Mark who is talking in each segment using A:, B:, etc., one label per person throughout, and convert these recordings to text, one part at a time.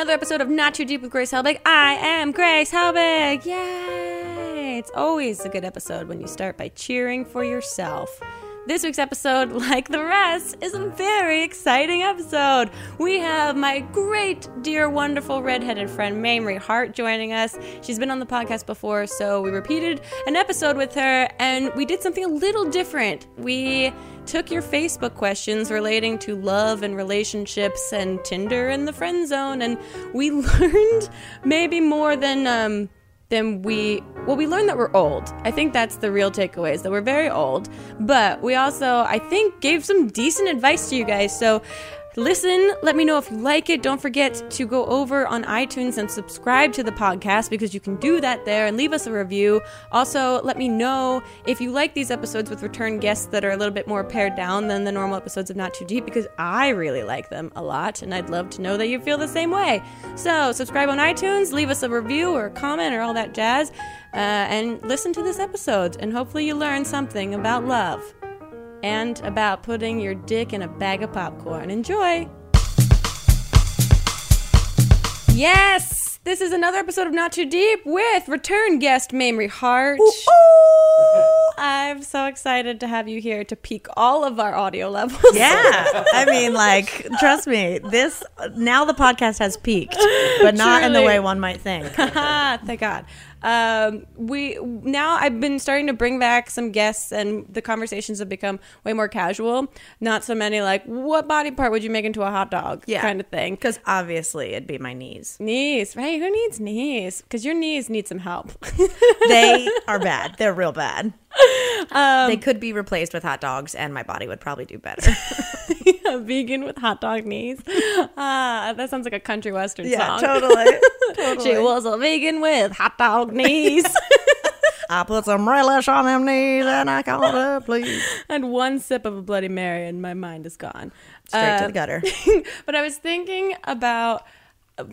A: another episode of Not Too Deep with Grace Helbig. I am Grace Helbig. Yay! It's always a good episode when you start by cheering for yourself. This week's episode, like the rest, is a very exciting episode. We have my great, dear, wonderful redheaded friend Mamrie Hart joining us. She's been on the podcast before, so we repeated an episode with her, and we did something a little different. We took your Facebook questions relating to love and relationships and Tinder and the friend zone, and we learned maybe more than um, than we well we learned that we're old. I think that's the real takeaway is that we're very old. But we also i think gave some decent advice to you guys. So Listen, let me know if you like it. Don't forget to go over on iTunes and subscribe to the podcast because you can do that there and leave us a review. Also, let me know if you like these episodes with return guests that are a little bit more pared down than the normal episodes of Not Too Deep because I really like them a lot and I'd love to know that you feel the same way. So, subscribe on iTunes, leave us a review or a comment or all that jazz, uh, and listen to this episode. And hopefully, you learn something about love and about putting your dick in a bag of popcorn. Enjoy! Yes! This is another episode of Not Too Deep with return guest Mamrie Hart. Ooh! I'm so excited to have you here to peak all of our audio levels.
B: Yeah. I mean, like, trust me, this now the podcast has peaked, but not in the way one might think.
A: Thank God. Um, we now I've been starting to bring back some guests, and the conversations have become way more casual. Not so many like, "What body part would you make into a hot dog?"
B: Yeah.
A: kind of thing.
B: Because obviously it'd be my knees.
A: Knees, right? Who needs knees? Because your knees need some help.
B: They are bad. They're real bad.
A: Um,
B: they could be replaced with hot dogs, and my body would probably do better.
A: a vegan with hot dog knees. Ah, that sounds like a country western
B: yeah,
A: song.
B: totally.
A: She was a vegan with hot dog knees.
B: I put some relish on them knees, and I called up, please.
A: and one sip of a Bloody Mary, and my mind is gone.
B: Straight to
A: Uh,
B: the gutter.
A: but I was thinking about uh,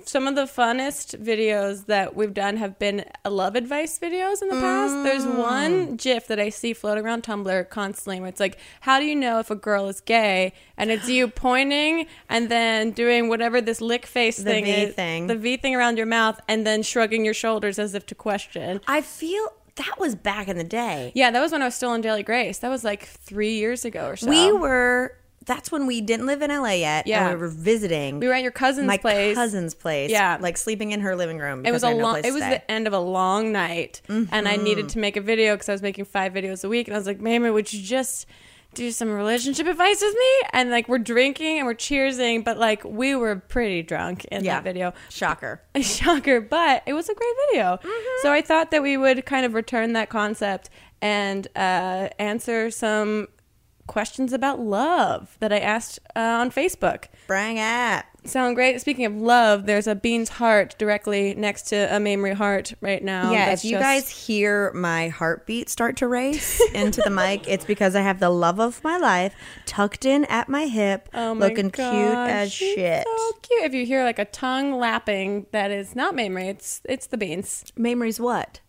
A: some of the funnest videos that we've done have been love advice videos in the past. There's
B: Mm.
A: one GIF that I see floating around Tumblr constantly where it's like, how do you know if a girl is gay? And it's you pointing and then doing whatever this lick face
B: The
A: thing
B: V
A: is,
B: thing.
A: the V thing around your mouth, and then shrugging your shoulders as if to question.
B: I feel that was back in the day.
A: Yeah, that was when I was still in Daily Grace. That was like three years ago or so.
B: We were. That's when we didn't live in LA yet.
A: Yeah.
B: and we were visiting.
A: we were at your cousin's
B: my
A: place.
B: cousin's place.
A: Yeah.
B: like sleeping in her living room.
A: It was a
B: no
A: long. It was
B: stay.
A: the end of a long night, and I needed to make a video because I was making five videos a week, and I was like, "Mama, would you just do some relationship advice with me?" And like we're drinking and we're cheersing, but like we were pretty drunk in
B: Yeah.
A: that video.
B: Shocker.
A: Shocker, but it was a great video. So I thought that we would kind of return that concept and uh, answer some questions about love that I asked uh, on Facebook.
B: Bring it.
A: Sound great. Speaking of love, there's a Bean's heart directly next to a Mamrie heart right now.
B: yeah,
A: that's
B: if you
A: just-
B: guys hear my heartbeat start to race into the mic, it's because I have the love of my life tucked in at my hip,
A: oh my
B: looking cute as shit.
A: So cute. If you hear like a tongue lapping, that is not Mamrie. It's it's the Beans.
B: Mamrie's what?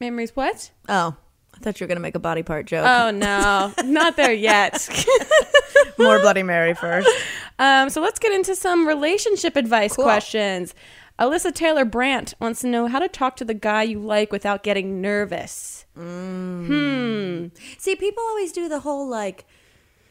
A: Mamrie's what?
B: Oh, I thought you were gonna make a body part joke.
A: Oh no, not there yet.
B: More Bloody Mary first.
A: Um, so let's get into some relationship advice questions. Alyssa Taylor Brandt wants to know how to talk to the guy you like without getting nervous. Mmm.
B: See, people always do the whole like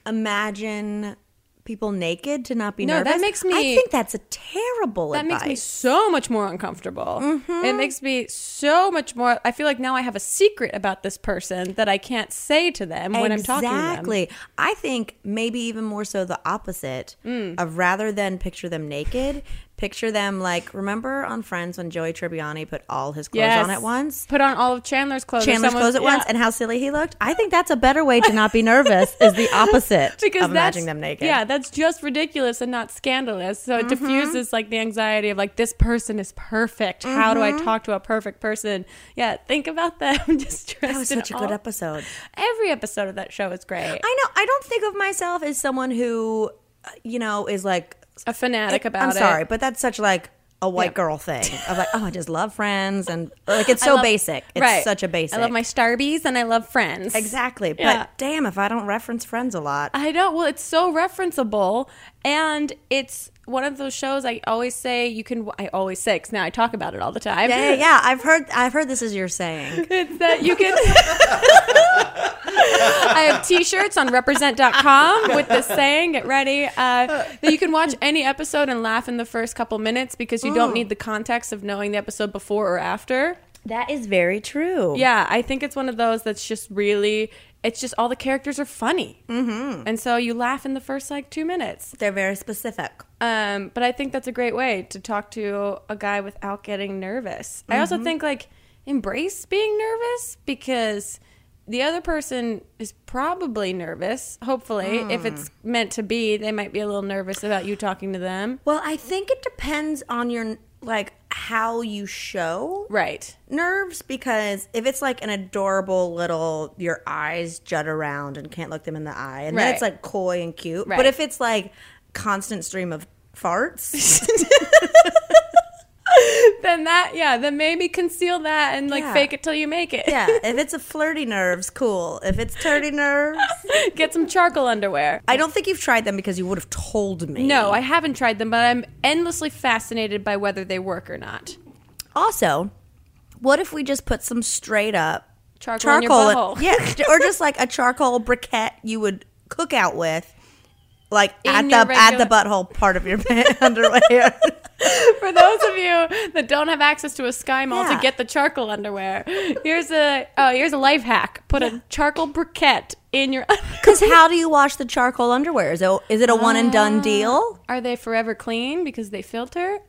B: imagine people naked to not be
A: No, that
B: nervous.
A: makes me-
B: I think that's a terrible
A: That
B: advice.
A: makes me so much more uncomfortable.
B: Mm-hmm.
A: It makes me so much more. I feel like now I have a secret about this person that I can't say to them when I'm talking to them.
B: Exactly. I think maybe even more so the opposite
A: Mm.
B: of rather than picture them naked, picture them like remember on Friends when Joey Tribbiani put all his clothes
A: Yes.
B: on at once?
A: Put on all of Chandler's clothes.
B: Chandler's
A: someone's-
B: clothes at
A: yeah.
B: once and how silly he looked. I think that's a better way to not be nervous is the opposite
A: because
B: of imagining them naked.
A: Yeah, that's just ridiculous and not scandalous. So
B: Mm-hmm.
A: it diffuses like the anxiety of like this person is perfect. How do I talk to a perfect person? Yeah, think about them just dressed
B: That was such a good
A: all-
B: episode.
A: Every episode of that show is great.
B: I know. I don't think of myself as someone who, uh, you know, is like
A: a fanatic about
B: I'm
A: it.
B: sorry, but that's such like a white girl thing of like, oh, I just love Friends, and like it's so
A: love-
B: basic. It's
A: right.
B: such a basic.
A: I love my Starbies and I love Friends.
B: exactly.
A: Yeah.
B: But damn, if I don't reference Friends a lot,
A: I don't. Well, it's so referenceable, and it's one of those shows I always say you can. I always say because now I talk about it all the time.
B: yeah, yeah, yeah. I've heard, I've heard this is your saying.
A: It's that you can. I have T-shirts on represent.com with this saying. Get ready. Uh, that you can watch any episode and laugh in the first couple minutes because you don't need the context of knowing the episode before or after.
B: That is very true.
A: Yeah, I think it's one of those that's just really. It's just all the characters are funny, mm-hmm. and so you laugh in the first like two minutes.
B: they're very specific.
A: Um, but I think that's a great way to talk to a guy without getting nervous. I also think like embrace being nervous because the other person is probably nervous. Hopefully, if it's meant to be, they might be a little nervous about you talking to them.
B: Well, I think it depends on your like how you show
A: Right.
B: nerves because if it's like an adorable little your eyes jut around and can't look them in the eye and then it's like coy and cute
A: Right.
B: but if it's like constant stream of farts
A: Then that, yeah, then maybe conceal that and like
B: Yeah.
A: fake it till you make it.
B: yeah if it's a flirty nerves cool if it's turdy nerves
A: Get some charcoal underwear.
B: i don't think you've tried them because you would have told me
A: No, I haven't tried them, but I'm endlessly fascinated by whether they work or not.
B: also what if we just put some straight up
A: Charcoal, in your butthole.
B: yeah or just like a charcoal briquette you would cook out with like
A: In
B: at the
A: your
B: at the butthole part of your underwear
A: For those of you that don't have access to a SkyMall
B: Yeah.
A: to get the charcoal underwear, here's a oh, here's a life hack. Put a charcoal briquette in your.
B: Because how do you wash the charcoal underwear? Is it, is it a one and done um, deal?
A: Are they forever clean because they filter?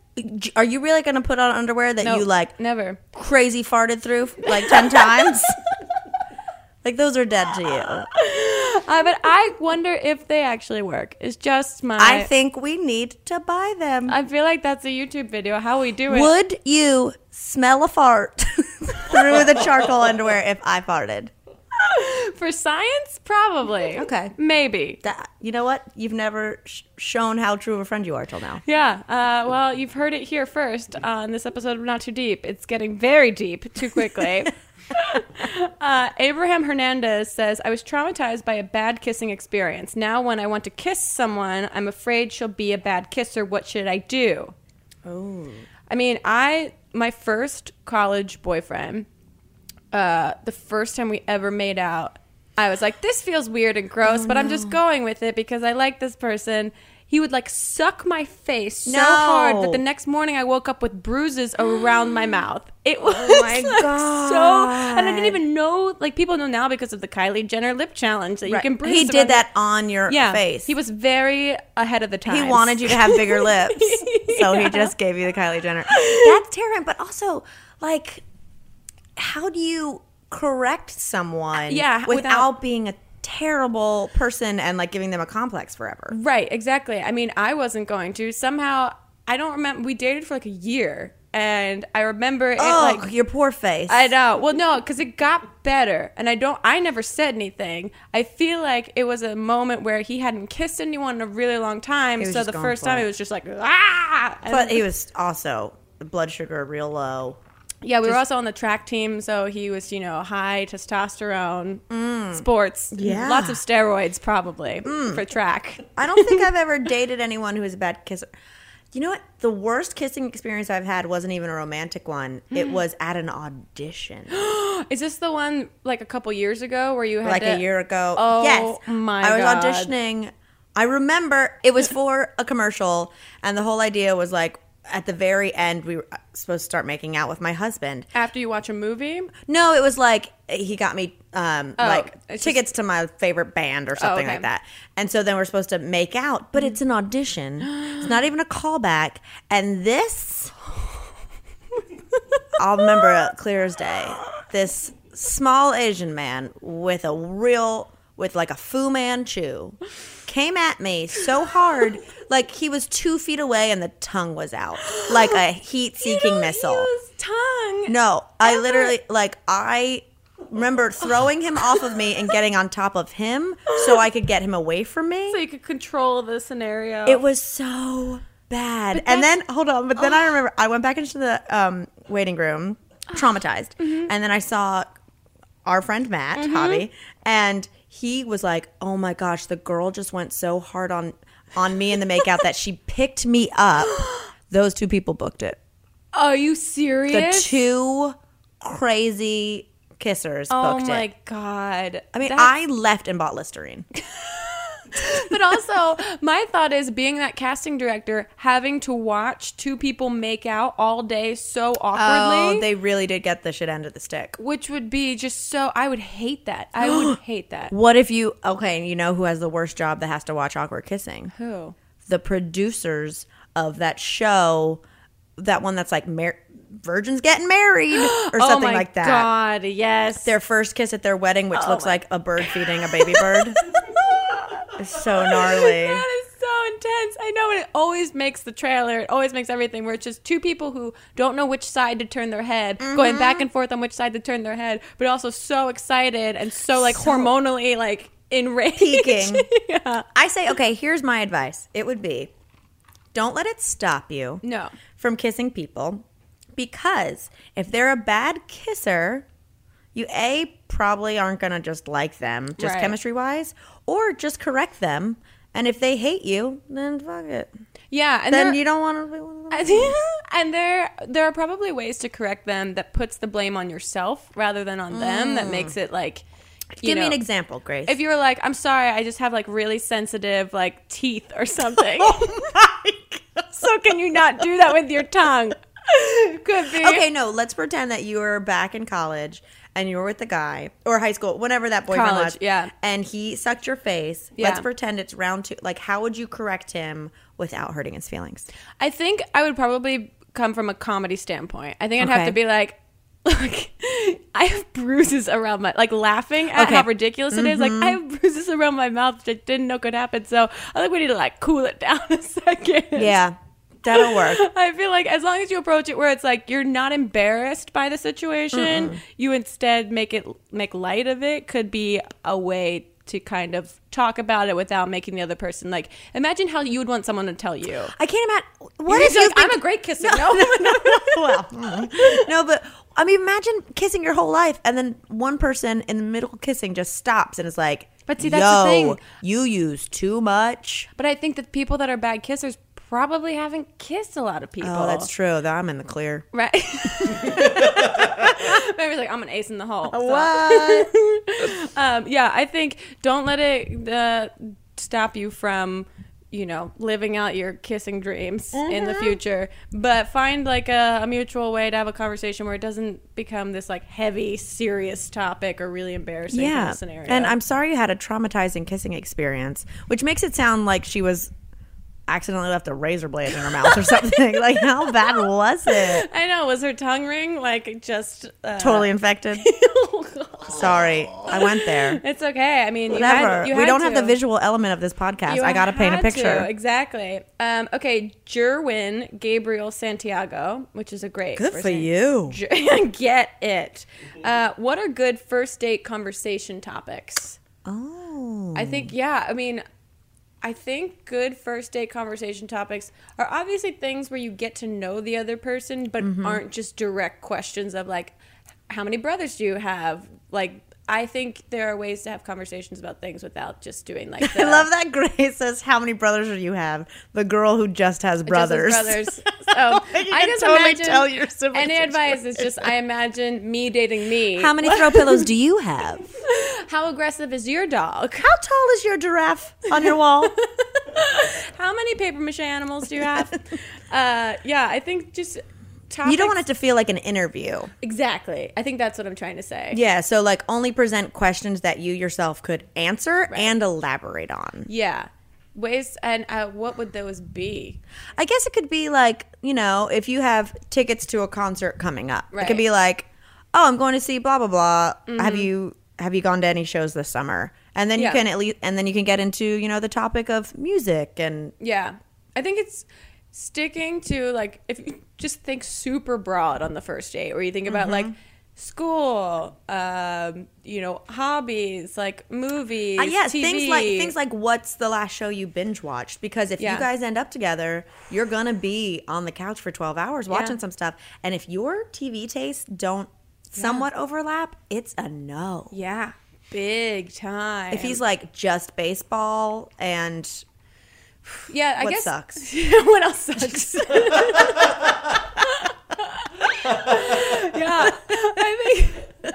B: Are you really going to put on underwear that
A: No,
B: you like
A: never.
B: crazy farted through like 10 times? Like those are dead to you.
A: Uh, but I wonder if they actually work. It's just my.
B: I think we need to buy them.
A: I feel like that's a YouTube video. How we do it?
B: Would you smell a fart through the charcoal underwear if I farted?
A: For science, probably.
B: Okay.
A: Maybe.
B: That, you know what? You've never sh- shown how true of a friend you are till now.
A: Yeah. Uh, well, you've heard it here first on this episode of Not Too Deep. It's getting very deep too quickly. uh, Abraham Hernandez says, I was traumatized by a bad kissing experience. Now, when I want to kiss someone, I'm afraid she'll be a bad kisser. What should I do?
B: Oh.
A: I mean, I, my first college boyfriend, uh, the first time we ever made out, I was like, this feels weird and gross, but I'm just going with it because I like this person. He would like suck my face so
B: No.
A: hard that the next morning I woke up with bruises around my mouth. It was
B: Oh my
A: like, so, and I didn't even know. Like people know now because of the Kylie Jenner lip challenge that you can bruise.
B: He did that on your
A: Yeah,
B: face.
A: He was very ahead of the time.
B: He wanted you to have bigger lips, so he just gave you the Kylie Jenner. That's terrifying. But also, like, how do you correct someone?
A: Yeah,
B: without,
A: without-
B: being a terrible person and like giving them a complex forever.
A: Right, exactly. I mean, I wasn't going to. Somehow, I don't remember. We dated for like a year, and I remember it
B: Oh,
A: like.
B: your poor face.
A: I know. Well, no, because it got better, and I don't. I never said anything. I feel like it was a moment where he hadn't kissed anyone in a really long time. So the first time,
B: it.
A: it was just like ah. And
B: but he was also blood sugar real low.
A: Yeah, we were also on the track team, so he was, you know, high testosterone, sports,
B: Mm. Yeah. Mm.
A: lots of steroids, probably for track.
B: I don't think I've ever dated anyone who was a bad kisser. You know what? The worst kissing experience I've had wasn't even a romantic one. It was at an audition.
A: Is this the one like a couple years ago where you had
B: like
A: to,
B: a year ago.
A: Oh,
B: yes,
A: my
B: I was
A: God.
B: auditioning. I remember it was for a commercial, and the whole idea was like at the very end we were supposed to start making out with my husband.
A: after you watch a movie?
B: No, it was like he got me um,
A: Oh,
B: like tickets to my favorite band or something
A: okay.
B: like that. And so then we're supposed to make out, but it's an audition. It's not even a callback. And this, I'll remember it clear as day. This small Asian man with a real, with like a Fu Manchu, came at me so hard, like he was two feet away and the tongue was out, like a heat-seeking missile.
A: Tongue.
B: No, I
A: Ever.
B: literally like I remember throwing him off of me and getting on top of him so I could get him away from me.
A: So you could control the scenario.
B: It was so bad. And then hold on, but then I remember I went back into the um, waiting room, traumatized,
A: Mm-hmm.
B: and then I saw our friend Matt Hobby, and he was like, "Oh my gosh, the girl just went so hard on on me in the makeout that she picked me up." Those two people booked it.
A: Are you serious?
B: The two crazy kissers
A: oh
B: booked it.
A: my god.
B: I mean,
A: That's-
B: I left and bought Listerine.
A: But also, my thought is being that casting director, having to watch two people make out all day so awkwardly.
B: Oh, they really did get the shit end of the stick.
A: which would be just so I would hate that. I would hate that.
B: What if you okay? You know who has the worst job that has to watch awkward kissing?
A: Who?
B: The producers of that show, that one that's like mar- virgins getting married or
A: oh
B: something
A: my
B: like that.
A: God, yes.
B: Their first kiss at their wedding, which
A: Oh
B: looks like a bird feeding a baby bird. it's so gnarly.
A: That is so intense. I know, and it always makes the trailer. It always makes everything where it's just two people who don't know which side to turn their head, going
B: Mm-hmm.
A: back and forth on which side to turn their head, but also so excited and so like hormonally like enraged.
B: Peaking.
A: yeah.
B: I say, okay, here's my advice. It would be, don't let it stop you.
A: No.
B: from kissing people because if they're a bad kisser, you a probably aren't gonna just like them just
A: Right.
B: chemistry wise, or just correct them. And if they hate you, then fuck it.
A: Yeah, and
B: then
A: there-
B: you don't want to be one of them.
A: and there there are probably ways to correct them that puts the blame on yourself rather than on them that mm. makes it like you
B: Give me an example, Grace.
A: if you were like i'm sorry i just have like really sensitive like teeth or something oh Like so can you not do that with your tongue could be
B: okay, no, let's pretend that you were back in college and you were with the guy or high school, whenever that boyfriend
A: College,
B: was.
A: yeah.
B: And he sucked your face.
A: Yeah.
B: Let's pretend it's round two. Like, how would you correct him without hurting his feelings?
A: i think i would probably come from a comedy standpoint i think i'd
B: Okay.
A: have to be like like I have bruises around my like laughing at
B: Okay.
A: how ridiculous it is. Like I mm-hmm. have bruises around my mouth which I didn't know could happen. So I think we need to like cool it down a second.
B: Yeah, that'll work.
A: I feel like as long as you approach it where it's like you're not embarrassed by the situation, you instead make it make light of it could be a way to kind of talk about it without making the other person like imagine how you would want someone to tell you.
B: I can't imagine. What you
A: like, I'm a great kisser. No,
B: well, mm. no, but I mean, imagine kissing your whole life, and then one person in the middle of kissing just stops and is like,
A: But see, that's the thing.
B: You use too much."
A: but I think that people that are bad kissers probably haven't kissed a lot of people.
B: Oh, that's true. I'm in the clear.
A: right. Maybe like I'm an ace in the hole. so.
B: What?
A: um, yeah, I think don't let it uh, stop you from, you know, living out your kissing dreams in
B: Mm-hmm.
A: the future. But find like a, a mutual way to have a conversation where it doesn't become this like heavy, serious topic or really embarrassing
B: yeah.
A: scenario.
B: And I'm sorry you had a traumatizing kissing experience, which makes it sound like she was accidentally left a razor blade in her mouth or something. like, how bad was it?
A: I know. Was her tongue ring like just uh,
B: Totally infected. Sorry, I went there.
A: It's okay. I mean, you had, you
B: we
A: had
B: don't have the visual element of this podcast.
A: You
B: I got to paint a picture.
A: to, exactly. Um, okay, Jerwin Gabriel Santiago, which is a great.
B: Good for
A: name.
B: you.
A: Jer- Get it. Uh, what are good first date conversation topics?
B: Oh.
A: I think, yeah. I mean, I think good first date conversation topics are obviously things where you get to know the other person, but
B: Mm-hmm.
A: aren't just direct questions of like, how many brothers do you have? Like, I think there are ways to have conversations about things without just doing like. The,
B: I love that Grace says, "How many brothers do you have?" The girl who just has
A: just as
B: brothers.
A: brothers. So
B: You
A: I
B: can
A: just
B: totally
A: imagine
B: tell your siblings
A: any advice is just I imagine me dating me.
B: How many throw pillows do you have?
A: How aggressive is your dog?
B: How tall is your giraffe on your wall?
A: How many paper mache animals do you have? uh, yeah, I think just topics.
B: you don't want it to feel like an interview.
A: exactly. I think that's what I'm trying to say.
B: Yeah, so like only present questions that you yourself could answer and elaborate on.
A: Yeah. Ways and uh, what would those be?
B: I guess it could be like, you know, if you have tickets to a concert coming up. It could be like, "Oh, I'm going to see blah blah blah. Have you have you gone to any shows this summer?" And then
A: Yeah.
B: you can at least and then you can get into, you know, the topic of music and
A: Yeah. I think it's sticking to like if you just think super broad on the first date where you think about like school, um, you know, hobbies, like movies,
B: Uh, yeah,
A: TV.
B: things like things like what's the last show you binge watched? Because if
A: Yeah.
B: you guys end up together, you're gonna be on the couch for twelve hours watching
A: Yeah.
B: some stuff. And if your TV tastes don't somewhat overlap, it's a no.
A: yeah, big time.
B: If he's like just baseball and
A: yeah, I
B: what
A: guess
B: sucks?
A: what else sucks? yeah, I think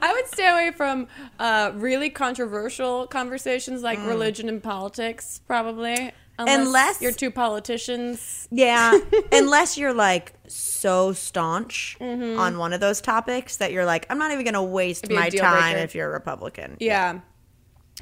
A: I would stay away from uh, really controversial conversations like religion and politics, probably.
B: Unless-
A: you're two politicians.
B: yeah, unless you're like so staunch on one of those topics that you're like, I'm not even gonna waste my time
A: breaker.
B: if you're a Republican.
A: Yeah.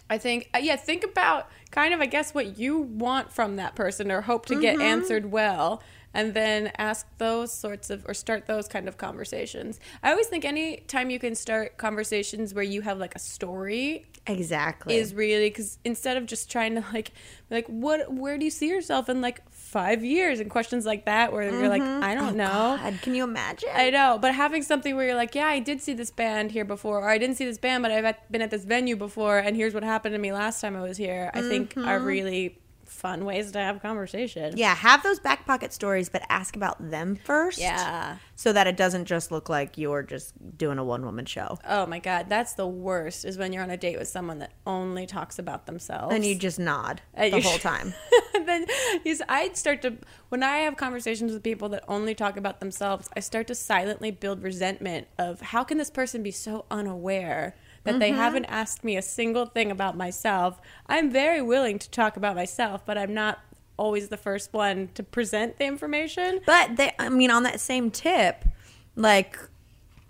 A: I think, uh, yeah, think about kind of, I guess, what you want from that person or hope to
B: Mm-hmm.
A: get answered well. And then ask those sorts of, or start those kind of conversations. I always think any time you can start conversations where you have like a story
B: Exactly.
A: is really because instead of just trying to like like what where do you see yourself in like five years and questions like that where you're like I don't know
B: Mm-hmm. Oh, God, can you imagine?
A: I know, but having something where you're like, yeah, I did see this band here before, or I didn't see this band, but I've been at this venue before, and here's what happened to me last time I was here. I think are really fun ways to have conversation.
B: Yeah, have those back pocket stories, but ask about them first.
A: Yeah.
B: So that it doesn't just look like you're just doing a one woman show.
A: Oh my god, that's the worst. Is when you're on a date with someone that only talks about themselves.
B: And you just nod
A: Uh,
B: the whole time.
A: then I'd start to when I have conversations with people that only talk about themselves, I start to silently build resentment of how can this person be so unaware that they haven't asked me a single thing about myself. I'm very willing to talk about myself, but I'm not always the first one to present the information.
B: But they, I mean, on that same tip, like,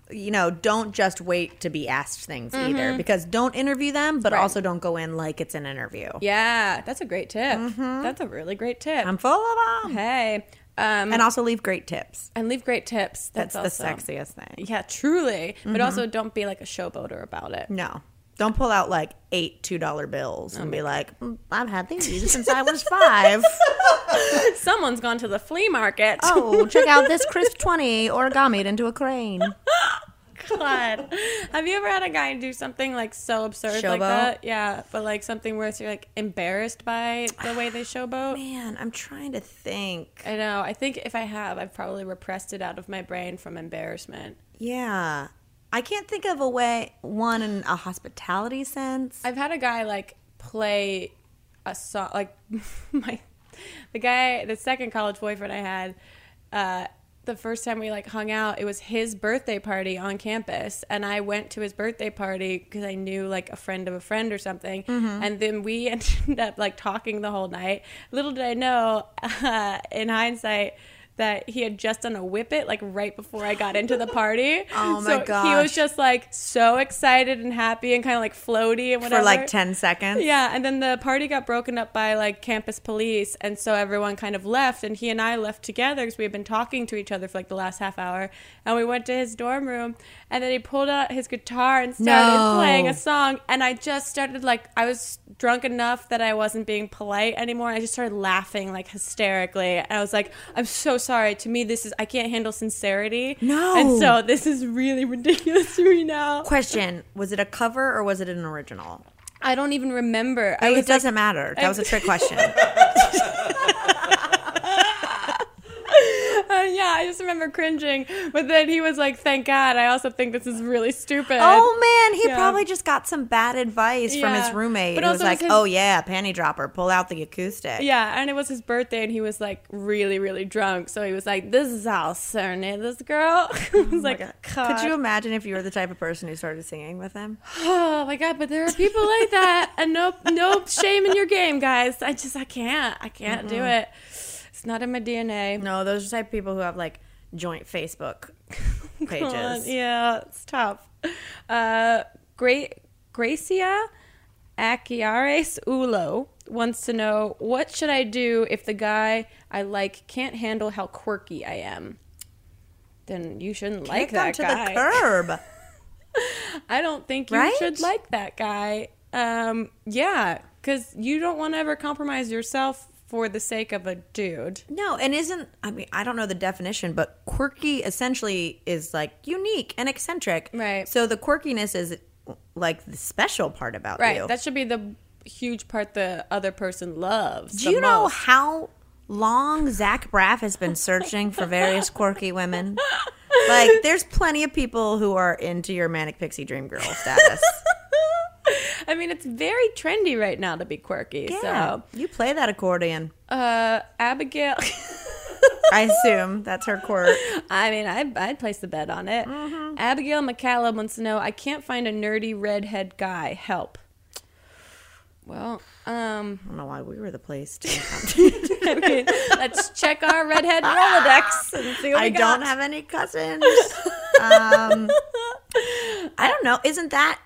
B: you know, don't just wait to be asked things
A: Mm-hmm.
B: either because don't interview them, but also don't go in like it's an interview.
A: Yeah, that's a great tip. That's a really great tip.
B: I'm full of them.
A: hey, um,
B: And also leave great tips.
A: and leave great tips.
B: That's,
A: That's,
B: the
A: also-
B: sexiest thing.
A: Yeah, truly. But also don't be like a showboater about it.
B: No. Don't pull out like eight two dollar bills
A: Oh
B: and be like, "Mm, I've had these since I was five.
A: Someone's gone to the flea market.
B: oh, check out this crisp twenty origamied into a crane.
A: God. Have you ever had a guy do something like so absurd like that? Yeah, but like something where you're like embarrassed by the way they showboat?
B: Man, I'm trying to think.
A: I know. I think if I have, I've probably repressed it out of my brain from embarrassment.
B: Yeah. I can't think of a way one in a hospitality sense.
A: I've had a guy like play a song like my the guy the second college boyfriend I had uh the first time we like hung out it was his birthday party on campus and I went to his birthday party because I knew like a friend of a friend or something. And then we ended up like talking the whole night. Little did I know uh, in hindsight that he had just done a whip it like right before I got into the party.
B: Oh my
A: so He was just like so excited and happy and kind of like floaty and whatever
B: For like 10 seconds.
A: yeah, and then the party got broken up by like campus police, and so everyone kind of left, and he and I left together because we had been talking to each other for like the last half hour, and we went to his dorm room, and then he pulled out his guitar and started
B: No.
A: playing a song, and I just started like I was drunk enough that I wasn't being polite anymore. I just started laughing like hysterically, and I was like, "I'm so sorry. To me, this is I can't handle sincerity.
B: No.
A: and so this is really ridiculous to me now.
B: Question Was it a cover or was it an original?
A: I don't even remember. I
B: it doesn't matter. That was a trick question.
A: Yeah, I just remember cringing. But then he was like, "Thank God." I also think this is really stupid.
B: Oh man, he
A: Yeah.
B: probably just got some bad advice from his roommate.
A: But
B: it was like,
A: his-
B: "Oh yeah, panty dropper, pull out the acoustic."
A: Yeah, and it was his birthday, and he was like really, really drunk. So he was like, "This is how I'll serenade this girl." I oh was like, God.
B: Could you imagine if you were the type of person who started singing with him?
A: Oh my god! But there are people like that, and no, no shame in your game, guys. I just, I can't, I can't do it. It's not in my DNA.
B: No, those are the type of people who have like joint Facebook pages.
A: On, Yeah, it's tough. Uh, Great Gracia Akiares Ulo wants to know what should I do if the guy I like can't handle how quirky I am. Then you shouldn't like
B: Kick 'em
A: that
B: to
A: guy.
B: the curb.
A: I don't think you
B: Right?
A: should like that guy. Um, yeah, because you don't want to ever compromise yourself for the sake of a dude.
B: No, and isn't I mean I don't know the definition, but quirky essentially is like unique and eccentric.
A: Right.
B: So the quirkiness is like the special part about
A: Right.
B: you.
A: That should be the huge part the other person loves.
B: Do you know how long Zach Braff has been searching for various quirky women? Like, there's plenty of people who are into your manic pixie dream girl status.
A: I mean, it's very trendy right now to be quirky.
B: Yeah, you play that accordion.
A: Uh, Abigail.
B: I assume that's her quirk.
A: I mean, I, I'd place the bet on it.
B: Mm-hmm.
A: Abigail McCallum wants to know I can't find a nerdy redhead guy. Help. Well, um,
B: I don't know why we were the place to.
A: I mean, let's check our redhead Rolodex and see what we
B: I
A: got.
B: don't have any cousins. um, I don't know. Isn't that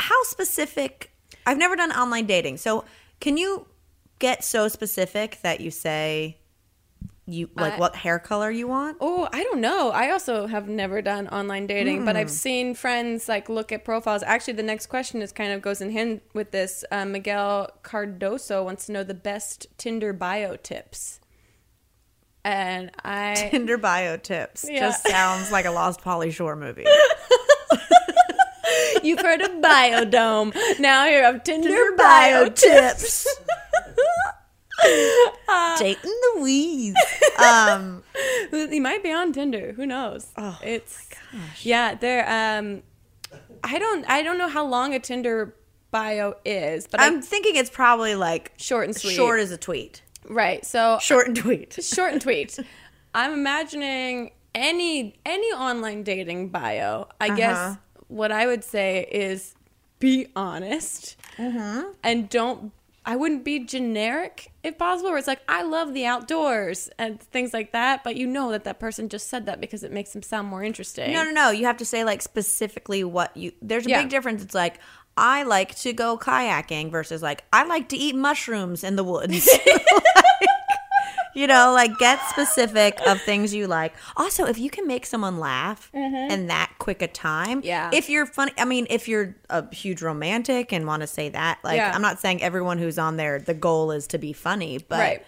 B: how specific? I've never done online dating. So, can you get so specific that you say you like
A: I-
B: what hair color you want?
A: Oh, I don't know. I also have never done online dating, but I've seen friends like look at profiles. Actually, the next question is kind of goes in hand with this. Uh, Miguel Cardoso wants to know the best Tinder bio tips, and I
B: Tinder bio tips
A: Yeah.
B: just sounds like a Lost Pauly Shore movie.
A: you've heard of Bio-Dome. Now you have Tinder,
B: Tinder
A: bio
B: bio
A: tips.
B: Dating Louise. Um,
A: he might be on Tinder. Who knows?
B: Oh,
A: it's yeah. They're um, I don't I don't know how long a Tinder bio is, but
B: I'm
A: I'm
B: thinking it's probably like
A: short and sweet.
B: short as a tweet.
A: right. So
B: Short and tweet.
A: short and tweet. I'm imagining any any online dating bio. I
B: Uh-huh.
A: guess what I would say is be honest
B: Mm-hmm.
A: and don't. I wouldn't be generic if possible, where it's like I love the outdoors and things like that. But you know that that person just said that because it makes them sound more interesting.
B: No, no, no. You have to say like specifically what you. There's a
A: Yeah.
B: big difference. It's like I like to go kayaking versus like I like to eat mushrooms in the woods. You know, like get specific of things you like. Also, if you can make someone laugh in that quick a time,
A: Mm-hmm. Yeah.
B: If you're funny, I mean, if you're a huge romantic and want to say that, like,
A: Yeah.
B: I'm not saying everyone who's on there the goal is to be funny, but.
A: Right.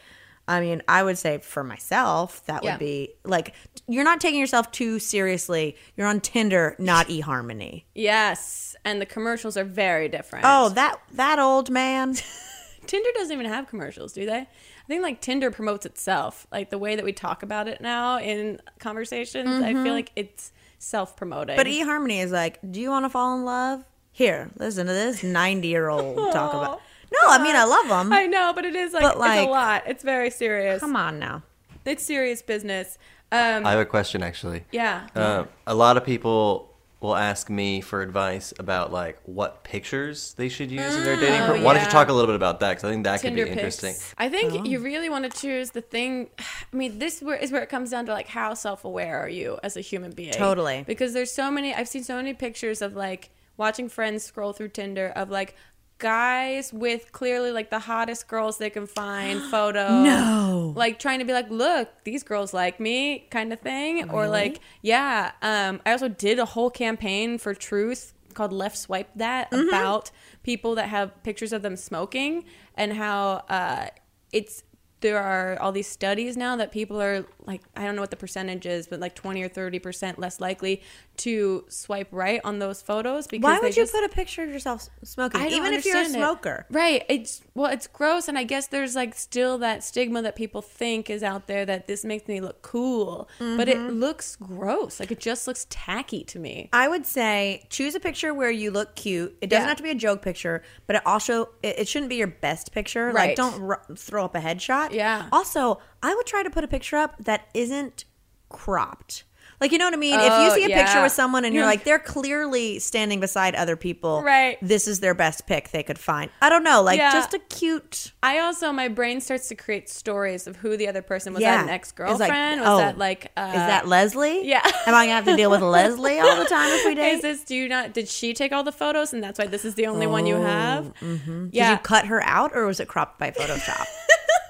B: I mean, I would say for myself, that
A: Yeah.
B: would be like you're not taking yourself too seriously. You're on Tinder, not eHarmony.
A: Yes, and the commercials are very different.
B: Oh, that that old man.
A: Tinder doesn't even have commercials, do they? I think like Tinder promotes itself. Like the way that we talk about it now in conversations, I feel like it's self-promoting.
B: But eHarmony is like, do you want to fall in love? Here, listen to this 90 year old talk about. No, I mean I love them.
A: I know, but it is like,
B: But,
A: it's a lot. It's very serious.
B: Come on now.
A: It's serious business. Um,
C: I have a question actually.
A: yeah.
C: Uh, a lot of people will ask me for advice about like what pictures they should use in their dating.
A: Mm, oh,
C: pro- Why don't
A: yeah.
C: you talk a little bit about that? Because I think that
A: Tinder
C: could be interesting.
A: I think uh-huh. you really want to choose the thing. I mean, this where is where it comes down to like how self-aware are you as a human being?
B: Totally.
A: Because there's so many. I've seen so many pictures of like watching friends scroll through Tinder of like guys with clearly like the hottest girls they can find photo
B: No.
A: like trying to be like look these girls like me kind of thing or like yeah um i also did a whole campaign for truth called left swipe that
B: Mm-hmm.
A: about people that have pictures of them smoking and how uh it's there are all these studies now that people are like I don't know what the percentage is, but like twenty or thirty percent less likely to swipe right on those photos because
B: Why would you
A: just-
B: put a picture of yourself smoking, even if you're a
A: understand it.
B: smoker?
A: Right. It's well, it's gross, and I guess there's like still that stigma that people think is out there that this makes me look cool, but it
B: Mm-hmm.
A: looks gross. Like it just looks tacky to me.
B: I would say choose a picture where you look cute. It doesn't
A: Yeah.
B: have to be a joke picture, but it also it, it shouldn't be your best picture. Like
A: Right.
B: don't r- throw up a headshot.
A: Yeah.
B: Also, I would try to put a picture up that isn't cropped. Like you know what I mean? if
A: Oh,
B: you see a picture with someone and you're like they're clearly standing beside other people,
A: Right.
B: This is their best pick they could find. I don't know, like
A: Yeah.
B: just a cute.
A: I also my brain starts to create stories of who the other person was.
B: Yeah.
A: that an ex girlfriend?
B: like,
A: was
B: oh,
A: that like uh,
B: is that Leslie?
A: yeah.
B: Am I gonna have to deal with Leslie all the time if we date?
A: Is this do you not did she take all the photos and that's why this is the only one you have?
B: Did
A: Yeah.
B: you cut her out or was it cropped by Photoshop?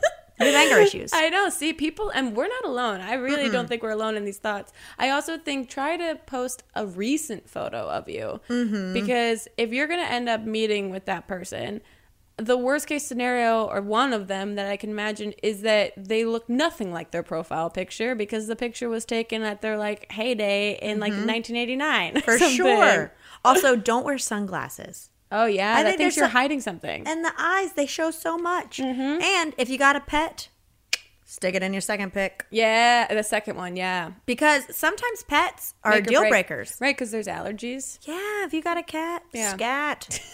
B: you have anger issues.
A: I know. See, people, and we're not alone. I really don't think we're alone in these thoughts. I also think try to post a recent photo of you
B: Mm-hmm.
A: because if you're going to end up meeting with that person, the worst case scenario, or one of them that I can imagine, is that they look nothing like their profile picture because the picture was taken at their like heyday in like 1989.
B: For
A: something.
B: sure. Also, don't wear sunglasses.
A: Oh yeah,
B: I
A: I
B: think
A: thinks you're hiding something.
B: And the eyes, they show so much. Mm-hmm. And if you got a pet, stick it in your second pick.
A: yeah, the second one, yeah.
B: Because sometimes pets are
A: Make
B: deal
A: break-
B: breakers.
A: right? Because there's allergies.
B: Yeah, if you got a cat,
A: Yeah.
B: scat.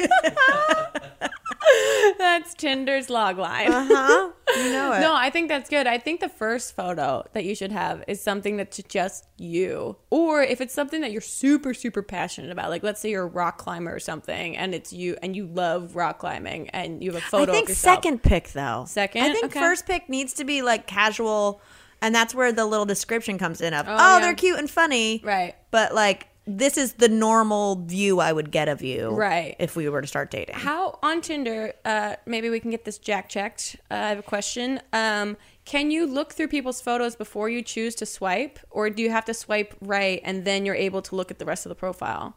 A: That's Tinder's log line.
B: Huh? You know it.
A: No, I think that's good. I think the first photo that you should have is something that's just you. Or if it's something that you're super, super passionate about, like let's say you're a rock climber or something and it's you and you love rock climbing and you have a photo I think
B: second pick though.
A: Second?
B: I think
A: Okay.
B: first pick needs to be like casual, and that's where the little description comes in of oh, oh
A: yeah.
B: they're cute and funny,
A: Right.
B: But like this is the normal view I would get of you,
A: Right.
B: If we were to start dating.
A: How on Tinder, uh, maybe we can get this jack checked. Uh, I have a question. Um, can you look through people's photos before you choose to swipe, or do you have to swipe right and then you're able to look at the rest of the profile?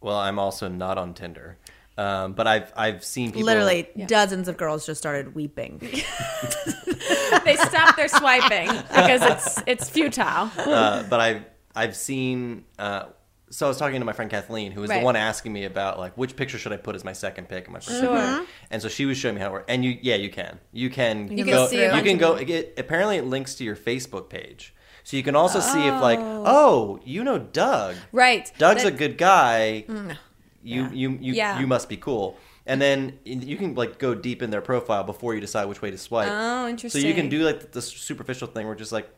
C: Well, I'm also not on Tinder, um, but I've I've seen people
B: Literally, dozens of girls just started weeping.
A: they stop their swiping because it's it's futile.
C: uh, but I've I've seen. Uh, so I was talking to my friend Kathleen, who was
A: Right.
C: the one asking me about like which picture should I put as my second pick and my first
A: Sure.
C: pick. Mm-hmm. And so she was showing me how it works. And you, yeah, you can. You can.
A: You can
C: go,
A: see
C: You
A: bunch
C: can go. It, apparently, it links to your Facebook page, so you can also see if like, oh, oh you know Doug.
A: Right.
C: Doug's
A: That-
C: a good guy. Mm. You,
B: Yeah.
C: you, you,
A: Yeah.
C: you must be cool. And then you can like go deep in their profile before you decide which way to swipe.
A: Oh, interesting.
C: So you can do like the superficial thing where just like,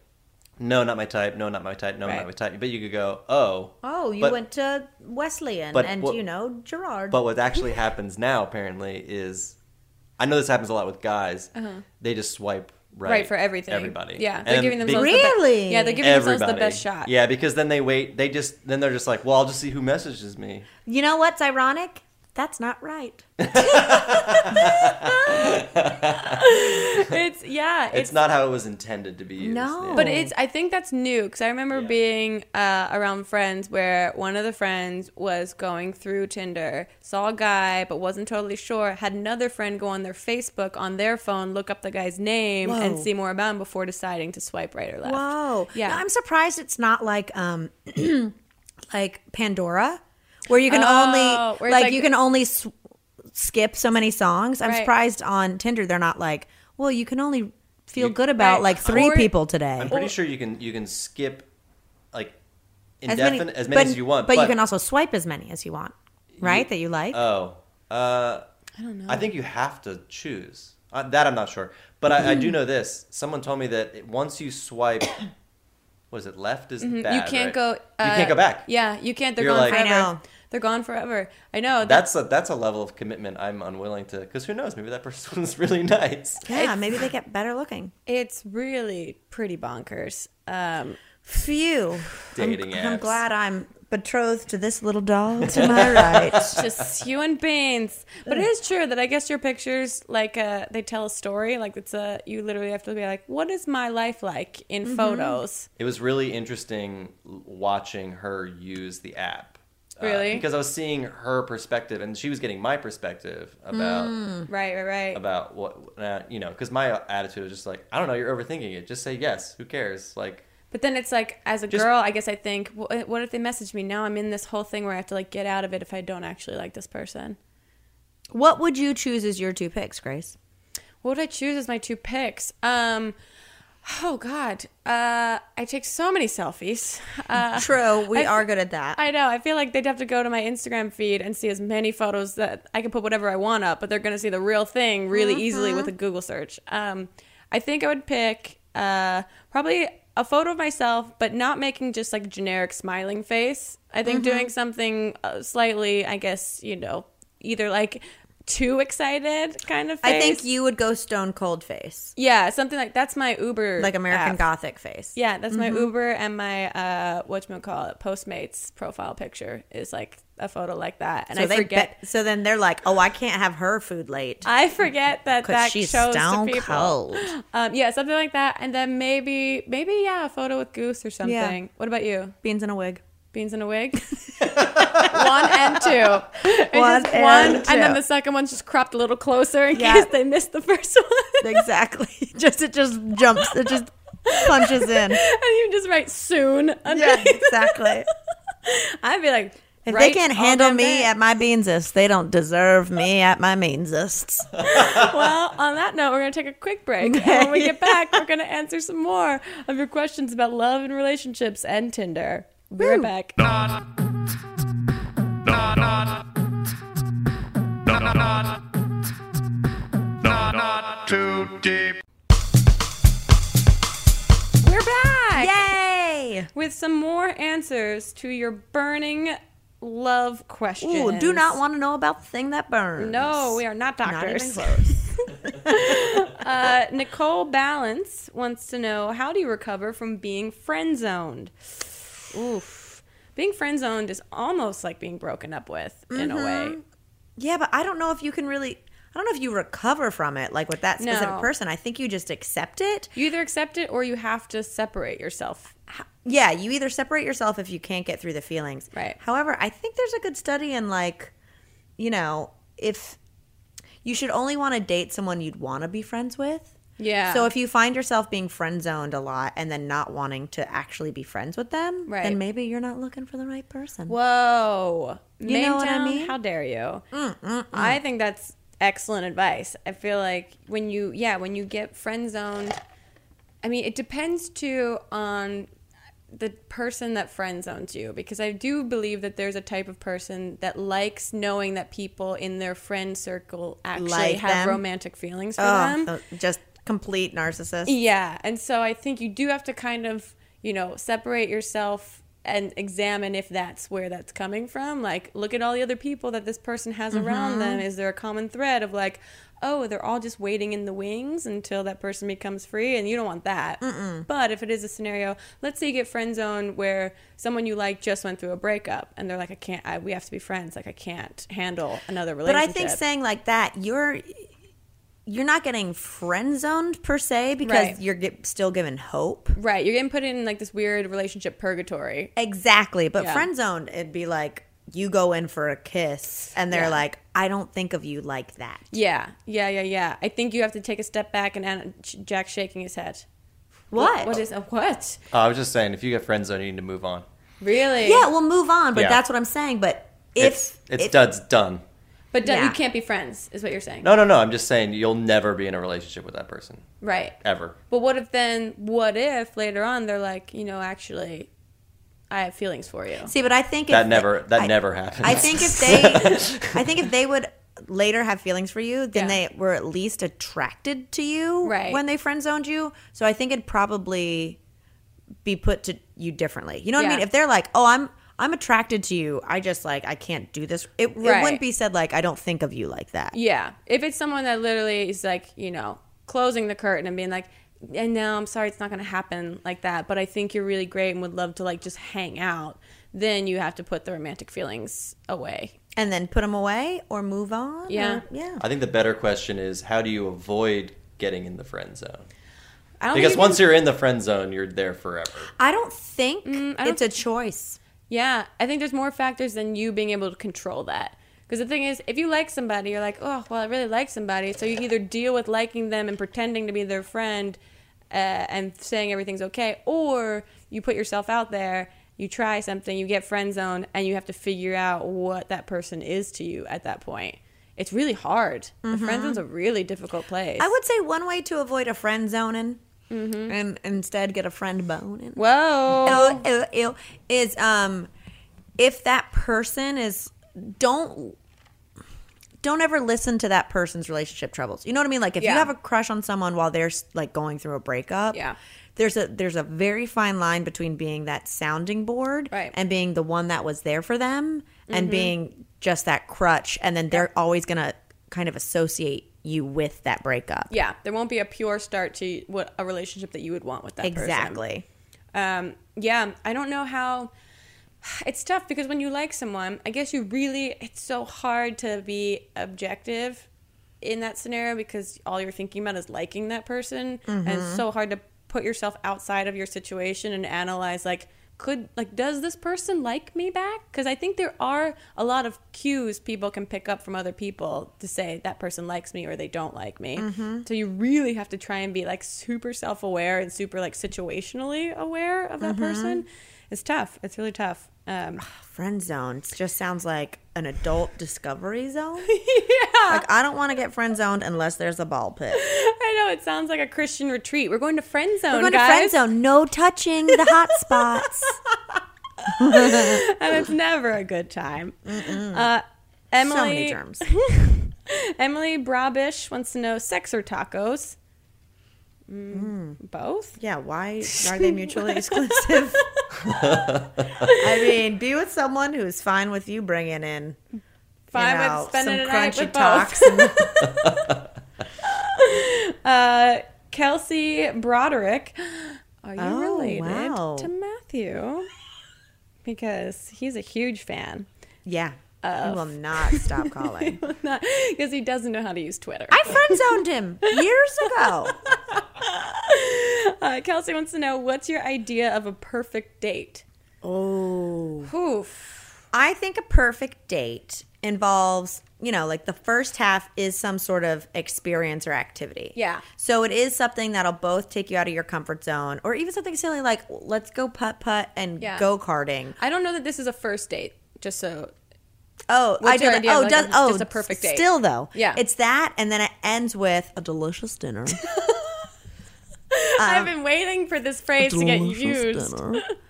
C: no, not my type. No, not my type. No,
A: Right.
C: not my type. But you could go, oh,
B: Oh, you
C: But-
B: went to Wesleyan
C: but
B: and
C: what-
B: you know Gerard.
C: But what actually happens now, apparently, is I know this happens a lot with guys. They just swipe right,
A: Uh-huh. Right, for everything.
C: Everybody.
A: Yeah,
C: And
A: they're
C: then
A: giving
C: be-
A: themselves the be-
B: Really?
A: yeah, they're giving themselves the best shot.
C: Yeah, because then they wait. They just then they're just like, well, I'll just see who messages me.
B: you know what's ironic? That's not right.
A: It's yeah,
C: It's, not how it was intended to be used.
B: No.
C: Yeah.
A: But it's I think that's new because I remember
C: Yeah.
A: being uh, around friends where one of the friends was going through Tinder, saw a guy but wasn't totally sure, had another friend go on their Facebook on their phone, look up the guy's name and see more about him before deciding to swipe right or left.
B: Whoa.
A: Yeah.
B: No, I'm surprised it's not like um like Pandora where you can
A: Oh,
B: only like,
A: like-
B: you can only s- skip so many songs. I'm
A: Right.
B: surprised on Tinder they're not like, well, you can only feel
C: You-
B: good about
A: Right.
B: like 3
A: Or-
B: people today.
C: I'm pretty sure you can you can skip like
B: as many,
C: as many
B: but,
C: as you want.
B: But, you can also swipe as many as you want. Right? that you like.
C: Oh, uh,
A: I don't know.
C: I think you have to choose. Uh, that I'm not sure, but I, I do know this. Someone told me that once you swipe, what is it? Left is bad.
A: Mm-hmm. you can't
C: right?
A: go.
C: you
A: uh,
C: can't go back.
A: Yeah, you can't. They're
C: You're
A: gone
C: like-
A: forever.
B: I know.
A: They're gone forever. I know. that-
C: That's a that's a level of commitment I'm unwilling to. Because who knows? Maybe that person's really nice.
B: yeah, maybe they get better looking.
A: it's really pretty bonkers. Um,
B: Phew.
C: Dating
B: I'm, I'm glad I'm betrothed to this little doll to my right.
A: just you and beings. But it is true that I guess your pictures, like, uh, they tell a story. Like, it's a you literally have to be like, what is my life like in
B: Mm-hmm.
A: photos?
C: It was really interesting watching her use the app. Uh,
A: Really?
C: because I was seeing her perspective, and she was getting my perspective about
A: Right, right, right.
C: about what uh, you know. Because my attitude was just like, I don't know, you're overthinking it. Just say yes. Who cares? Like,
A: But then it's like, as a
C: Just-
A: girl, I guess I think, what, what if they message me? Now I'm in this whole thing where I have to like get out of it if I don't actually like this person.
B: What would you choose as your two picks, Grace?
A: What would I choose as my two picks? Um, oh God, uh, I take so many selfies. Uh,
B: True, we
A: I-
B: are good at that.
A: I know. I feel like they'd have to go to my Instagram feed and see as many photos that I can put whatever I want up, but they're going to see the real thing really easily with a Google search. Um, I think I would pick uh, probably a photo of myself, but not making just like generic smiling face. I think doing something uh, slightly, I guess, you know, either like too excited kind of face.
B: I think you would go stone cold face,
A: Yeah, something like that's my Uber,
B: like American
A: app.
B: Gothic face.
A: Yeah, that's my Uber and my uh call it Postmates profile picture is like a photo like that, and
B: So
A: I
B: they
A: forget.
B: bet- so then they're like, oh, I can't have her food late
A: I forget that that
B: she's
A: shows to
B: stone
A: people.
B: cold.
A: Um, yeah, something like that, and then maybe maybe yeah, a photo with Goose or something. What about you?
B: Beans in a wig.
A: Beans in a wig. one and two. It's
B: One and
A: one, and then the second one's just cropped a little closer in
B: Yeah.
A: case they missed the first one.
B: exactly. Just it just jumps. It just punches in.
A: and you just write soon.
B: Yeah, exactly.
A: I'd be like,
B: If
A: right
B: they can't handle me
A: day.
B: at my beansists, they don't deserve me at my meansists.
A: well, on that note, we're going to take a quick break. And when we get back, we're going to answer some more of your questions about love and relationships and Tinder. Be right back.
D: Not Too deep.
A: We're back
B: Yay!
A: with some more answers to your burning love questions.
B: Ooh, do not want to know about the thing that burns.
A: No, we are not
B: Not even
A: doctors.
B: close.
A: Uh, Nicole Balance wants to know how do you recover from being friend zoned? Oof. Being friend zoned is almost like being broken up with in a
B: Mm-hmm.
A: way.
B: Yeah, but I don't know if you can really. I don't know if you recover from it, like with that specific
A: No.
B: person. I think you just accept it.
A: You either accept it or you have to separate yourself.
B: Yeah, you either separate yourself if you can't get through the feelings.
A: Right.
B: However, I think there's a good study in like, you know, if you should only want to date someone you'd want to be friends with.
A: Yeah.
B: So if you find yourself being friend zoned a lot and then not wanting to actually be friends with them,
A: Right.
B: then maybe you're not looking for the right person.
A: Whoa.
B: You know what I mean?
A: How dare you? I think that's excellent advice. I feel like when you, yeah, when you get friend zoned, I mean, it depends too on the person that friend zones you because I do believe that there's a type of person that likes knowing that people in their friend circle actually
B: Like
A: have
B: them.
A: romantic feelings for
B: Oh,
A: them.
B: just complete narcissist.
A: Yeah, and so I think you do have to kind of, you know, separate yourself and examine if that's where that's coming from. Like, look at all the other people that this person has mm-hmm. around them. Is there a common thread of like, oh, they're all just waiting in the wings until that person becomes free, and you don't want that. But if it is a scenario, let's say you get friend zone where someone you like just went through a breakup, and they're like, I can't, I, we have to be friends. Like, I can't handle another relationship. But.
B: I think saying like that, you're you're not getting friend zoned per se because
A: Right.
B: you're get, still given hope.
A: right, you're getting put in like this weird relationship purgatory.
B: Exactly. But
A: Yeah.
B: friend zoned, it'd be like you go in for a kiss and they're
A: Yeah.
B: like, I don't think of you like that.
A: Yeah, yeah, yeah, yeah. I think you have to take a step back and Anna, Jack's shaking his head.
B: What?
A: What is a what?
C: Oh, I was just saying, if you get friend zoned, you need to move on.
A: Really?
B: Yeah, we'll move on, but
C: Yeah.
B: that's what I'm saying. But if
C: it's it's
B: if-
C: duds done.
A: But don't-
B: Yeah.
A: you can't be friends, is what you're saying.
C: No, no, no. I'm just saying you'll never be in a relationship with that person
A: Right.
C: ever.
A: But what if then? What if later on they're like, you know, actually, I have feelings for you.
B: See, but I think
C: That
B: if
C: never that
B: I-
C: never happens.
B: I think if they, I think if they would later have feelings for you, then
A: Yeah.
B: they were at least attracted to you
A: Right.
B: when they friend zoned you. So I think it'd probably be put to you differently. You know what I mean? If they're like, "Oh, I'm I'm attracted to you," I just like I can't do this. It, it wouldn't be said like I don't think of you like that.
A: Yeah. If it's someone that literally is like, you know, closing the curtain and being like, and no, I'm sorry, it's not going to happen like that. But I think you're really great and would love to like just hang out. Then you have to put the romantic feelings away.
B: And then put them away or move on.
A: Yeah.
B: or- yeah.
C: I think the better question is how do you avoid getting in the friend zone?
A: I don't
C: Because once you're in the friend zone, you're there forever.
B: I don't think
A: Mm, I don't
B: it's a choice.
A: Yeah, I think there's more factors than you being able to control that. Because the thing is, if you like somebody, you're like, oh, well, I really like somebody. So you either deal with liking them and pretending to be their friend uh, and saying everything's okay, or you put yourself out there, you try something, you get friend zone, and you have to figure out what that person is to you at that point. It's really hard. The friend zone's a really difficult place.
B: Mm-hmm. I would say one way to avoid a friend zoning and instead get a friend boning.
A: Whoa.
B: Ew, ew, ew, is um if that person is don't don't ever listen to that person's relationship troubles. You know what I mean? Like if
A: Yeah.
B: you have a crush on someone while they're like going through a breakup,
A: Yeah.
B: There's a there's a very fine line between being that sounding board
A: Right. Mm-hmm.
B: and being the one that was there for them and being just that crutch and then they're always going to kind of associate you with that breakup.
A: Yeah, there won't be a pure start to what a relationship that you would want with that person.
B: Exactly.
A: Um, yeah, I don't know how. It's tough because when you like someone, I guess you really. It's so hard to be objective in that scenario because all you're thinking about is liking that person, and
B: Mm-hmm.
A: it's so hard to put yourself outside of your situation and analyze like could like does this person like me back? Because I think there are a lot of cues people can pick up from other people to say that person likes me or they don't like me. So you really have to try and be like super self aware and super like situationally aware of that person. It's tough. It's really tough. Um,
B: Friend zone it just sounds like an adult discovery zone.
A: yeah.
B: Like I don't want to get friend zoned unless there's a ball pit.
A: I know it sounds like a Christian retreat. We're going to friend zone,
B: We're going
A: guys,
B: to friend zone. No touching the hot spots.
A: and it's never a good time. Uh, Emily,
B: So.
A: Emily Brabish wants to know sex or tacos. Mm, Both.
B: Yeah, why are they mutually exclusive? I mean, be with someone who's fine with you bringing in
A: Fine
B: you know,
A: with spending
B: some crunchy
A: with
B: talks. and-
A: Uh, Kelsey Broderick. Are you
B: Oh,
A: related
B: wow.
A: to Matthew? Because he's a huge fan.
B: yeah, he will not stop calling.
A: Because he doesn't know how to use Twitter.
B: I friend zoned him years ago.
A: Uh, Kelsey wants to know what's your idea of a perfect date?
B: Oh,
A: Oof.
B: I think a perfect date involves, you know, like the first half is some sort of experience or activity.
A: Yeah.
B: So it is something that'll both take you out of your comfort zone, or even something silly like let's go putt putt and
A: Yeah.
B: go karting.
A: I don't know that this is a first date. Just so
B: Oh,
A: What's
B: I did.
A: idea
B: Oh,
A: like,
B: does
A: a-
B: oh
A: just a perfect date?
B: Still though,
A: Yeah.
B: it's that, and then it ends with a delicious dinner.
A: I've been waiting for this phrase to get used.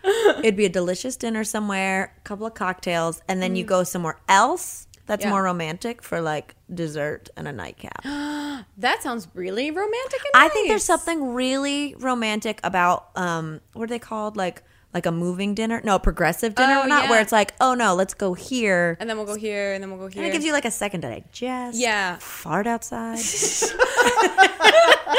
B: It'd be a delicious dinner somewhere, a couple of cocktails, and then you go somewhere else that's
A: Mm. Yeah.
B: more romantic for like dessert and a nightcap.
A: That sounds really romantic and
B: I think there's something really romantic about um what are they called like like a moving dinner? No, progressive dinner,
A: Oh,
B: not where it's like, oh no, let's go here.
A: And then we'll go here, and then we'll go here.
B: And it gives you like a second to digest.
A: Yeah.
B: Fart outside.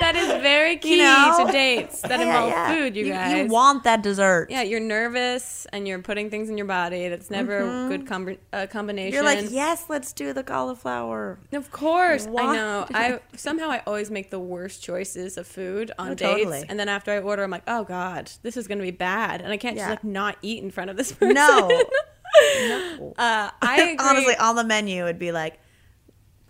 A: that is very key
B: know?
A: to dates that
B: Yeah,
A: involve
B: yeah.
A: food, you,
B: you
A: guys.
B: You want that dessert.
A: yeah, you're nervous and you're putting things in your body. That's never a good com- uh, combination.
B: Mm-hmm. You're like, yes, let's do the cauliflower.
A: Of course, I know. I somehow I always make the worst choices of food on
B: Oh,
A: dates,
B: totally.
A: and then after I order, I'm like, oh god, this is gonna be bad, and I can't
B: Yeah.
A: just like not eat in front of this person.
B: No. no.
A: uh, I.
B: Honestly, on the menu would be like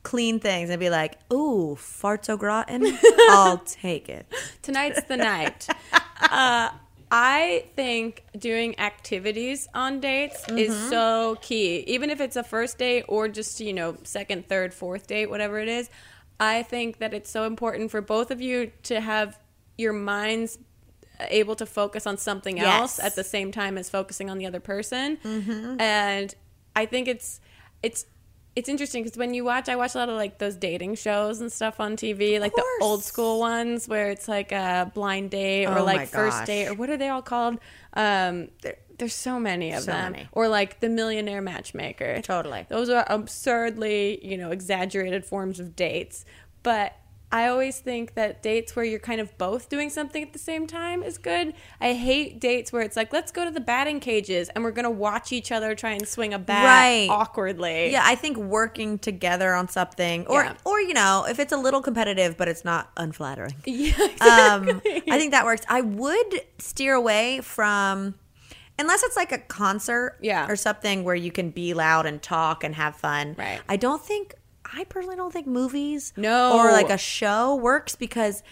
B: clean things and be like, ooh, farts au gratin. I'll take it.
A: Tonight's the night. Uh, I think doing activities on dates is
B: Mm-hmm.
A: so key. Even if it's a first date or just, you know, second, third, fourth date, whatever it is, I think that it's so important for both of you to have your minds able to focus on something else at the same time as focusing on the other person.
B: Mm-hmm.
A: And I think it's it's it's interesting because when you watch, I watch a lot of like those dating shows and stuff on TV, like the old school ones where it's like a blind date or
B: Oh
A: like first date or what are they all called? Um, there, there's so many of
B: So
A: them.
B: many.
A: Or like the Millionaire Matchmaker.
B: Totally.
A: Those are absurdly, you know, exaggerated forms of dates. But I always think that dates where you're kind of both doing something at the same time is good. I hate dates where it's like, let's go to the batting cages and we're going to watch each other try and swing a bat
B: Right.
A: awkwardly.
B: Yeah, I think working together on something, or
A: Yeah.
B: or you know, if it's a little competitive but it's not unflattering,
A: Yeah,
B: um,
A: exactly.
B: I think that works. I would steer away from unless it's like a concert,
A: Yeah.
B: or something where you can be loud and talk and have fun.
A: Right.
B: I don't think. I personally don't think movies,
A: No.
B: or like a show works because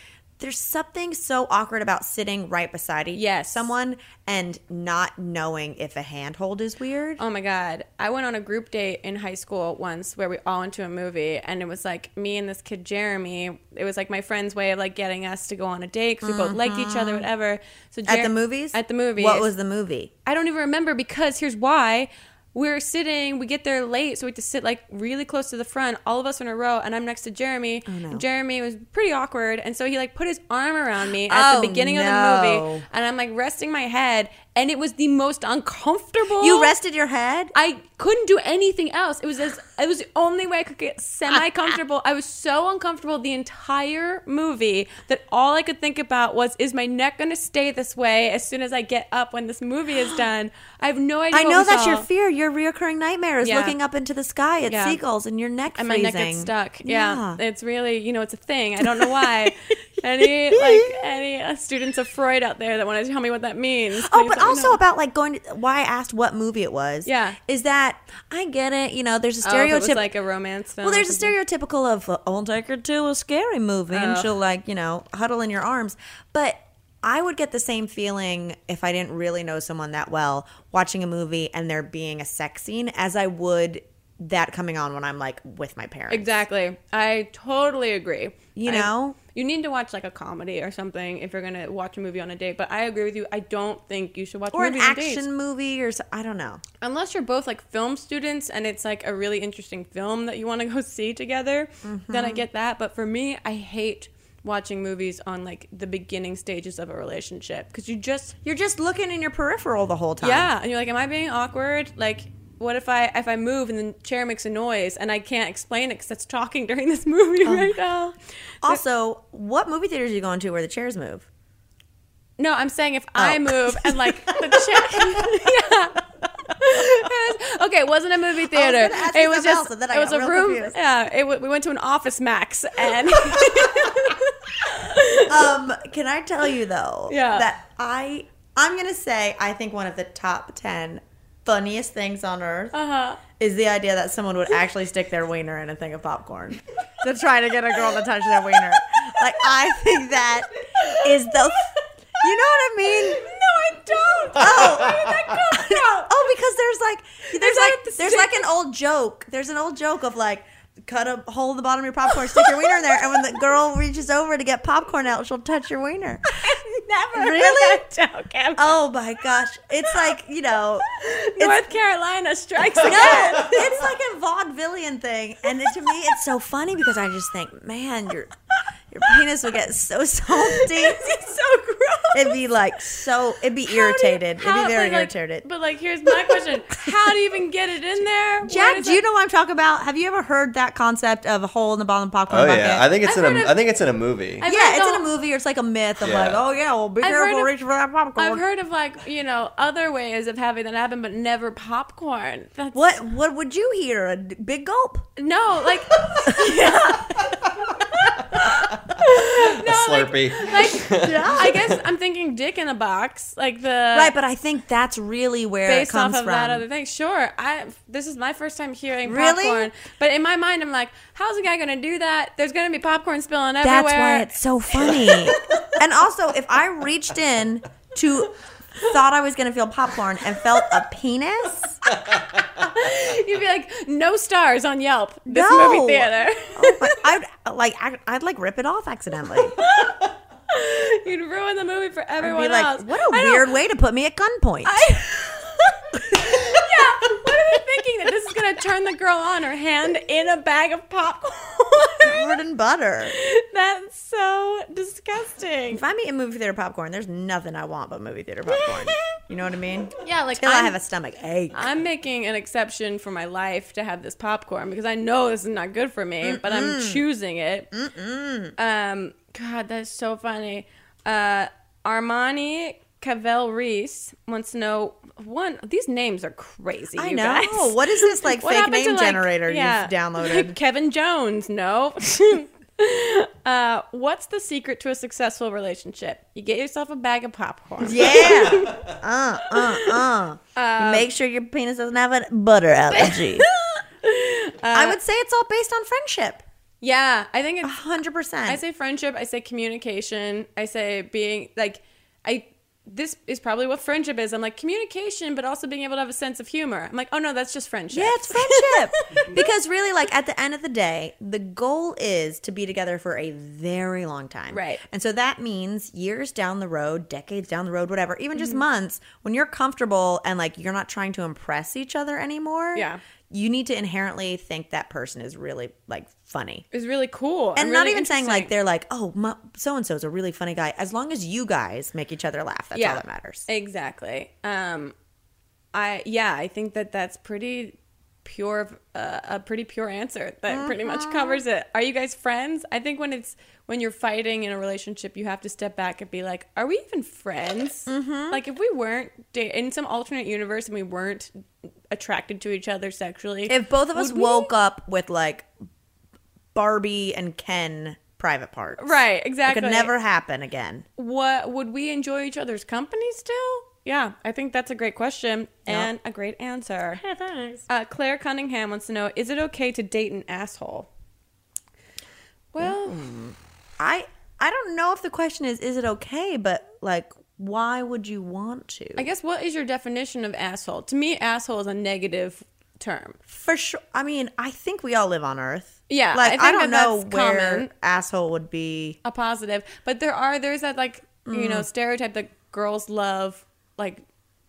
B: there's something so awkward about sitting right beside
A: Yes.
B: someone and not knowing if a handhold is weird.
A: Oh my god. I went on a group date in high school once where we all went to a movie and it was like me and this kid Jeremy. It was like my friend's way of like getting us to go on a date cuz we both liked each other whatever. So
B: Mm-hmm. At the movies?
A: At the movies.
B: What was the movie?
A: I don't even remember because here's why. We're sitting, we get there late, so we have to sit like really close to the front, all of us in a row, and I'm next to Jeremy.
B: Oh, no.
A: Jeremy was pretty awkward, and so he like put his arm around me at
B: Oh,
A: the beginning of the movie, and I'm like resting my head, and it was the most uncomfortable.
B: You rested your head.
A: I couldn't do anything else. It was as it was the only way I could get semi comfortable. I was so uncomfortable the entire movie that all I could think about was is my neck going to stay this way as soon as I get up when this movie is done? I have no idea.
B: I know that's
A: saw.
B: your fear. Your reoccurring nightmare is
A: Yeah.
B: looking up into the sky at
A: Yeah.
B: seagulls and your neck
A: and my neck gets stuck. Yeah. it's really you know it's a thing. I don't know why. any like any uh, students of Freud out there that want to tell me what that means?
B: Oh, but also
A: know.
B: about like going to why I asked what movie it was.
A: Yeah.
B: Is that I get it, you know, there's a
A: Oh, if it was
B: stereotype
A: like a romance film.
B: Well, there's a stereotypical of uh, I'll take her to a scary movie and
A: Oh.
B: she'll like, you know, huddle in your arms. But I would get the same feeling if I didn't really know someone that well watching a movie and there being a sex scene as I would that coming on when I'm like with my parents.
A: Exactly. I totally agree.
B: You know?
A: You need to watch like a comedy or something if you're going to watch a movie on a date. But I agree with you. I don't think you should watch
B: Or an
A: movies on dates.
B: action movie or so, I don't know.
A: Unless you're both like film students and it's like a really interesting film that you want to go see together, then I
B: Mm-hmm.
A: get that. But for me, I hate watching movies on like the beginning stages of a relationship because you just
B: You're just looking in your peripheral the whole time.
A: yeah, and you're like, am I being awkward? Like, what if I if I move and the chair makes a noise and I can't explain it because it's talking during this movie
B: Oh.
A: right now?
B: Also, what movie theaters are you going to where the chairs move?
A: No, I'm saying if I
B: Oh.
A: move and like the chair, yeah. Okay, it wasn't a movie theater.
B: you
A: It was just
B: else, I
A: it was a room.
B: confused.
A: Yeah, it, we went to an Office Max and
B: um, can I tell you though?
A: Yeah.
B: That I I'm gonna say I think one of the top ten funniest things on earth
A: uh-huh.
B: is the idea that someone would actually stick their wiener in a thing of popcorn to try to get a girl to touch their wiener. Like I think that is the you know what I mean?
A: No, I don't.
B: Oh.
A: where did that come from?
B: Oh, because there's like there's
A: Is
B: like
A: the
B: there's like an old joke. There's an old joke of like cut a hole in the bottom of your popcorn, stick your wiener in there, and when the girl reaches over to get popcorn out, she'll touch your wiener.
A: Never
B: Really?
A: joke.
B: Oh my gosh. It's like, you know,
A: North Carolina strikes again.
B: no, it's like a vaudevillian thing. And it, to me, it's so funny because I just think, man, your your penis would get so salty.
A: it's so gross.
B: It'd be like so, it'd be
A: How do you-
B: irritated.
A: how-
B: it'd be very
A: like-
B: irritated.
A: But like, here's my question: How do you even get it in there?
B: Jack, do you know what I'm talking about? Have you ever heard that concept of a hole in the bottom of the popcorn
C: Oh
B: bucket?
C: yeah, I think it's
A: I've
C: in a.
A: of-
C: I think it's in a movie.
A: I've
B: yeah, it's
A: the-
B: in a movie or it's like a myth of
C: Yeah.
B: like, oh yeah, well, be
A: I've
B: careful
A: of-
B: reaching for that popcorn.
A: I've heard of like you know other ways of having that happen, but never popcorn. That's
B: What what would you hear? A big gulp?
A: No, like
C: a Slurpee.
A: like I guess I'm thinking dick in a box, like the
B: right, but I think that's really where it
A: based
B: comes
A: off of
B: from.
A: that other thing. Sure, I this is my first time hearing
B: Really?
A: popcorn, but in my mind I'm like, how's a guy gonna do that? There's gonna be popcorn spilling everywhere.
B: That's why it's so funny. and also, if I reached in to thought I was going to feel popcorn and felt a penis,
A: You'd be like, no stars on Yelp. This
B: No.
A: movie theater.
B: oh my, I'd like I'd, I'd like rip it off accidentally.
A: You'd ruin the movie for everyone
B: like,
A: else.
B: what a
A: I
B: weird way to put me at gunpoint.
A: I- yeah, what are they thinking that this is gonna turn the girl on her hand in a bag of popcorn?
B: Covered in butter.
A: That's so disgusting.
B: If I eat movie theater popcorn, there's nothing I want but movie theater popcorn. You know what I mean?
A: Yeah, like
B: I have a stomach ache.
A: I'm making an exception for my life to have this popcorn because I know this is not good for me, but I'm choosing it. Um, God, that's so funny. Uh, Armani Cavell Reese wants to know one. These names are crazy.
B: I know.
A: guys.
B: What is this like fake
A: to,
B: name
A: like-
B: generator
A: yeah.
B: you've downloaded?
A: Kevin Jones, no. uh, what's the secret to a successful relationship? You get yourself a bag of popcorn.
B: Yeah. uh, uh, uh. You make sure your penis doesn't have a butter allergy. I would say it's all based on friendship.
A: Yeah, I think it's.
B: 100%.
A: I say friendship. I say communication. I say being like, I. This is probably what friendship is. I'm like communication, but also being able to have a sense of humor. I'm like, oh no, that's just friendship.
B: yeah, it's friendship. because really, like, at the end of the day, the goal is to be together for a very long time.
A: Right.
B: And so that means years down the road, decades down the road, whatever, even
A: Mm-hmm.
B: just months, when you're comfortable and, like, you're not trying to impress each other anymore.
A: Yeah.
B: you need to inherently think that person is really like funny.
A: It's really cool
B: And
A: really
B: not even saying like they're like, oh, so and so is a really funny guy. As long as you guys make each other laugh, that's all that matters.
A: Exactly. Um, I yeah, I think that that's pretty pure, uh, a pretty pure answer that pretty much covers it. Are you guys friends? I think when it's when you're fighting in a relationship, you have to step back and be like, are we even friends? Like if we weren't da- in some alternate universe and we weren't attracted to each other sexually,
B: If both of us
A: would we-
B: woke up with like Barbie and Ken private parts,
A: right,
B: it
A: exactly,
B: could never happen again.
A: what would we enjoy each other's company still? Yeah, I think that's a great question and a great answer. Uh, Claire Cunningham wants to know: Is it okay to date an asshole? Well,
B: I I don't know if the question is is it okay, but like why would you want to?
A: I guess what is your definition of asshole? To me, asshole is a negative term.
B: For sure. I mean, I think we all live on Earth.
A: Yeah,
B: like
A: I
B: I, don't
A: that
B: know where
A: common.
B: asshole would be.
A: A positive, but there are there's that like you know mm. stereotype that girls love like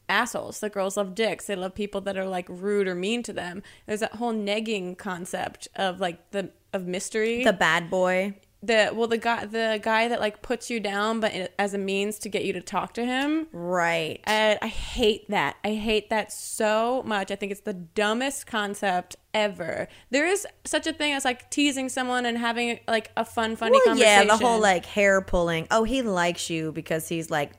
A: assholes. That girls love dicks. They love people that are like rude or mean to them. There's that whole negging concept of like the of mystery.
B: The bad boy.
A: The well the guy the guy that like puts you down but as a means to get you to talk to him
B: Right.
A: and i hate that i hate that so much i think it's the dumbest concept ever there is such a thing as like teasing someone and having like a fun funny
B: well, yeah,
A: conversation
B: the whole like hair pulling. Oh, he likes you because he's like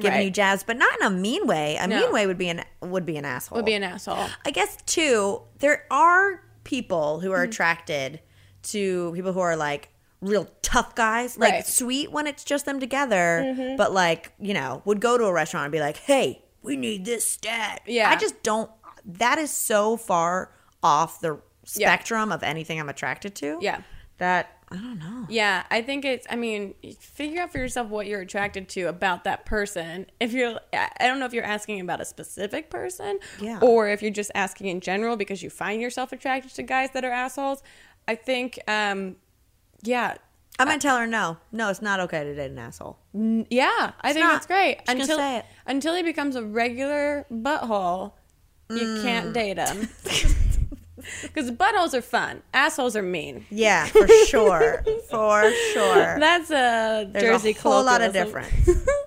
B: giving
A: Right.
B: you jazz, but not in a mean way. A
A: No.
B: mean way would be an would be an asshole.
A: would be an asshole
B: I guess too, there are people who are
A: Mm-hmm.
B: attracted to people who are like real tough guys, like
A: Right. Mm-hmm.
B: sweet when it's just them together, but like, you know, would go to a restaurant and be like, "Hey, we need this stat."
A: Yeah.
B: I just don't that is so far off the
A: Yeah.
B: spectrum of anything I'm attracted to.
A: Yeah.
B: That I don't know.
A: Yeah, I think it's. I mean, figure out for yourself what you're attracted to about that person. If you're, I don't know if you're asking about a specific person,
B: Yeah.
A: or if you're just asking in general because you find yourself attracted to guys that are assholes. I think, um, yeah,
B: I'm gonna tell her no. No, it's not okay to date an asshole.
A: yeah, I think
B: not.
A: that's great.
B: Just gonna
A: until
B: say it.
A: until he becomes a regular butthole, you
B: Mm.
A: can't date him. Because buttholes are fun, assholes are mean.
B: Yeah, for sure. for sure.
A: That's a
B: There's
A: Jersey
B: a whole lot of
A: colloquialism.
B: difference.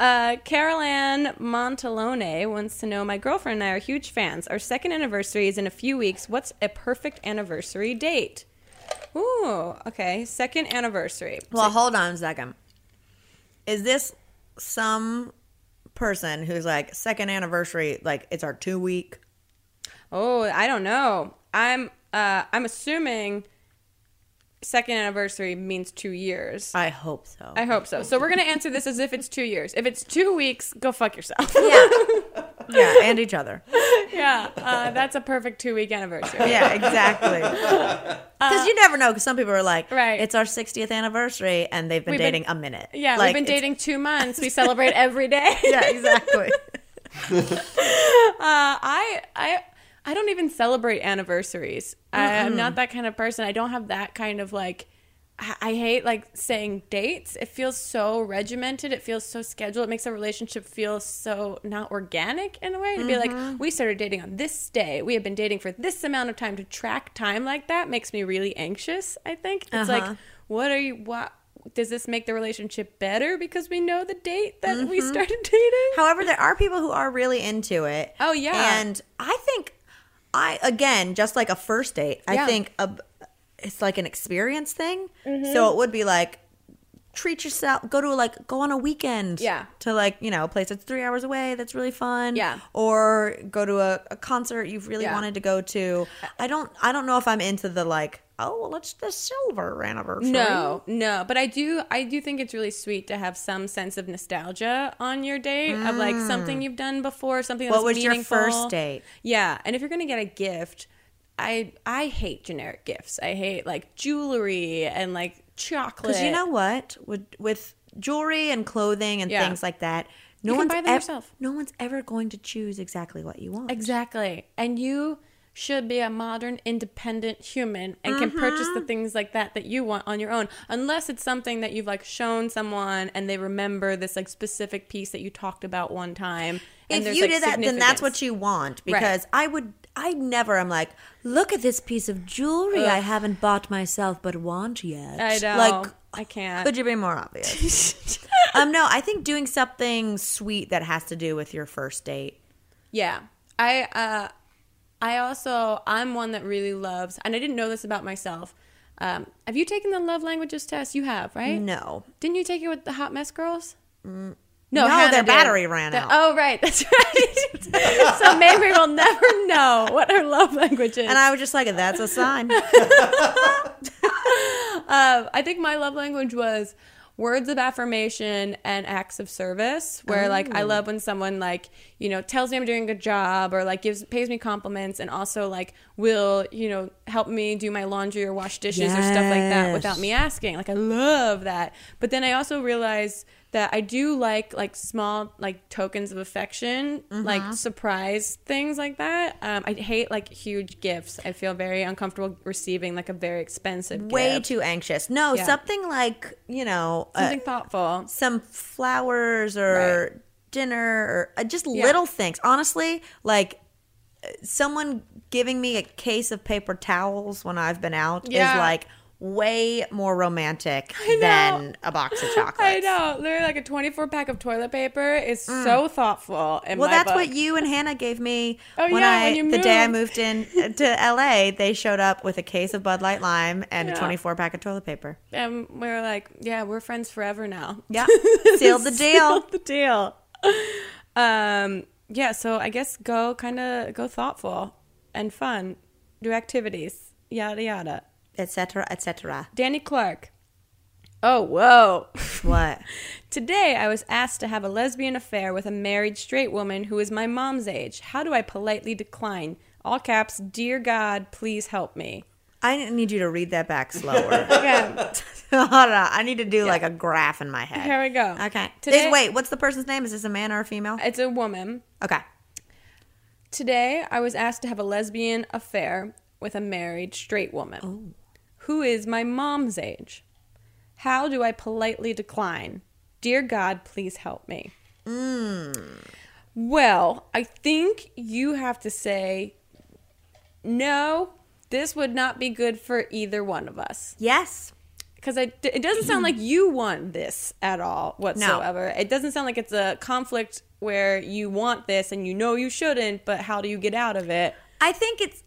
A: Uh, Carol Ann Montalone wants to know My girlfriend and I are huge fans. Our second anniversary is in a few weeks. What's a perfect anniversary date? Ooh, okay. Second anniversary.
B: Well, hold on a second. Is this some person who's like second anniversary? Like it's our two week.
A: Oh, I don't know. I'm uh, I'm assuming second anniversary means two years.
B: I hope so.
A: I hope so. So we're gonna answer this as if it's two years. If it's two weeks, go fuck yourself.
B: yeah, yeah, and each other.
A: yeah, uh, that's a perfect two week anniversary.
B: Yeah, exactly. Because you never know. Because some people are like,
A: Right.
B: it's our 60th anniversary, and they've been
A: We've been-
B: dating a minute.
A: Yeah,
B: Like,
A: we've been dating two months. We celebrate every day.
B: Yeah, exactly.
A: Uh, I I I don't even celebrate anniversaries. I, I'm not that kind of person. I don't have that kind of like. I I hate like saying dates. It feels so regimented. It feels so scheduled. It makes a relationship feel so not organic in a way. To be like, we started dating on this day. We have been dating for this amount of time. To track time like that makes me really anxious. I think it's like,
B: Uh-huh.
A: what are you? What does this make the relationship better because we know the date that we started dating?
B: However, there are people who are really into it.
A: Oh, yeah.
B: and I think I again just like a first date.
A: Yeah.
B: I think a, it's like an experience thing.
A: Mm-hmm.
B: So it would be like treat yourself. Go to like go on a weekend.
A: Yeah.
B: to like you know a place that's three hours away that's really fun.
A: Yeah.
B: or go to a, a concert you've really
A: Yeah.
B: wanted to go to. I don't. I don't know if I'm into the like. Oh, well, it's the silver anniversary.
A: No, no, but I do I do think it's really sweet to have some sense of nostalgia on your date of like something you've done before, something that
B: Mm. What
A: was
B: was your first date?
A: Yeah, and if you're gonna get a gift, I I hate generic gifts. I hate like jewelry and like chocolate.
B: Because you know what, with with jewelry and clothing and
A: Yeah.
B: things like that, no
A: You can
B: one's
A: buy them
B: ev-
A: yourself.
B: No one's ever going to choose exactly what you want.
A: exactly, and you should be a modern independent human and can purchase
B: Mm-hmm.
A: the things like that that you want on your own unless it's something that you've like shown someone and they remember this like specific piece that you talked about one time and
B: if you
A: like,
B: did that, then that's what you want. Because I would, I never am like, look at this piece of jewelry I haven't bought myself but want yet.
A: I know.
B: Like,
A: I can't.
B: could you be more obvious? um, no, I think doing something sweet that has to do with your first date.
A: Yeah. I uh I also I'm one that really loves and I didn't know this about myself. Um have you taken the love languages test? You have, right?
B: No.
A: Didn't you take it with the hot mess girls?
B: No,
A: Hannah
B: their
A: did.
B: battery ran
A: The-
B: out.
A: Oh right, that's right. so Mary will never know what her love language is.
B: And I was just like, that's a sign.
A: Uh, I think my love language was words of affirmation and acts of service where like i love when someone like you know tells me i'm doing a good job or like gives pays me compliments and also like will you know help me do my laundry or wash dishes or stuff like that without me asking like i love that but then i also realized that i do like like small like tokens of affection like surprise things like that um, i hate like huge gifts i feel very uncomfortable receiving like a very expensive
B: Way
A: gift.
B: too anxious. No,
A: Yeah.
B: something like, you know, uh,
A: something thoughtful.
B: some flowers or
A: Right.
B: dinner or uh, just
A: Yeah.
B: little things. Honestly, like uh, someone giving me a case of paper towels when I've been out
A: Yeah.
B: is like way more romantic than a box of chocolates.
A: I know, literally like a 24 pack of toilet paper is so thoughtful.
B: Mm. Well, that's
A: book.
B: what you and Hannah gave me
A: Oh,
B: when
A: yeah,
B: I
A: when you
B: the day I
A: moved.
B: moved in to LA. They showed up with a case of Bud Light Lime and
A: Yeah.
B: a 24 pack of toilet paper.
A: And we were like, yeah, we're friends forever now.
B: Yeah, sealed the deal.
A: Sealed the deal. Um, yeah, so I guess go kind of go thoughtful and fun, do activities, yada yada.
B: Etc. Etc.
A: Danny Clark. Oh, whoa.
B: What?
A: Today, I was asked to have a lesbian affair with a married straight woman who is my mom's age. How do I politely decline? All caps, dear God, please help me.
B: I need you to read that back slower.
A: Okay,
B: Hold on. I need to do like a graph in my head.
A: here we go.
B: Okay.
A: Today,
B: Is- wait, what's the person's name? Is this a man or a female?
A: it's a woman.
B: Okay.
A: Today, I was asked to have a lesbian affair with a married straight woman oh. Who is my mom's age. How do I politely decline? Dear God, please help me. Hmm. Well, I think you have to say, no, this would not be good for either one of us.
B: Yes.
A: Because it, it doesn't sound like you want this at all whatsoever. It doesn't sound like it's a conflict where you want this and you know you shouldn't, but how do you get out of it?
B: I think it's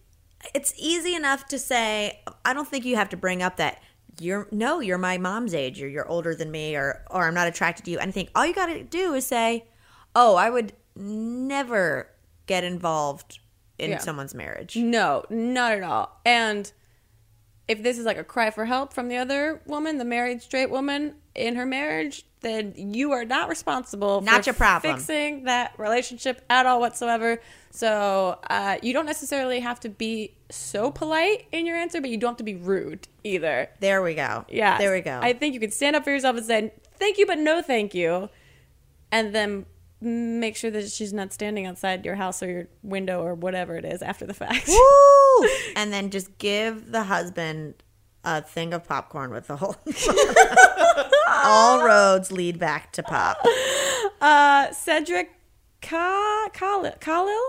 B: it's easy enough to say I don't think you have to bring up that you're no, you're my mom's age or you're older than me or or I'm not attracted to you. Think all you got to do is say, "Oh, I would never get involved in
A: Yeah.
B: someone's marriage."
A: No, not at all. And if this is like a cry for help from the other woman, the married straight woman in her marriage, then you are not responsible
B: Not
A: for
B: your problem.
A: fixing that relationship at all whatsoever. So uh, you don't necessarily have to be so polite in your answer, but you don't have to be rude either.
B: There we go.
A: Yeah.
B: There we go.
A: I think you can stand up for yourself and say, thank you, but no thank you. And then make sure that she's not standing outside your house or your window or whatever it is after the fact.
B: Woo! and then just give the husband a thing of popcorn with the whole. All roads lead back to pop.
A: Uh, Cedric Ka- Khalil, Khalil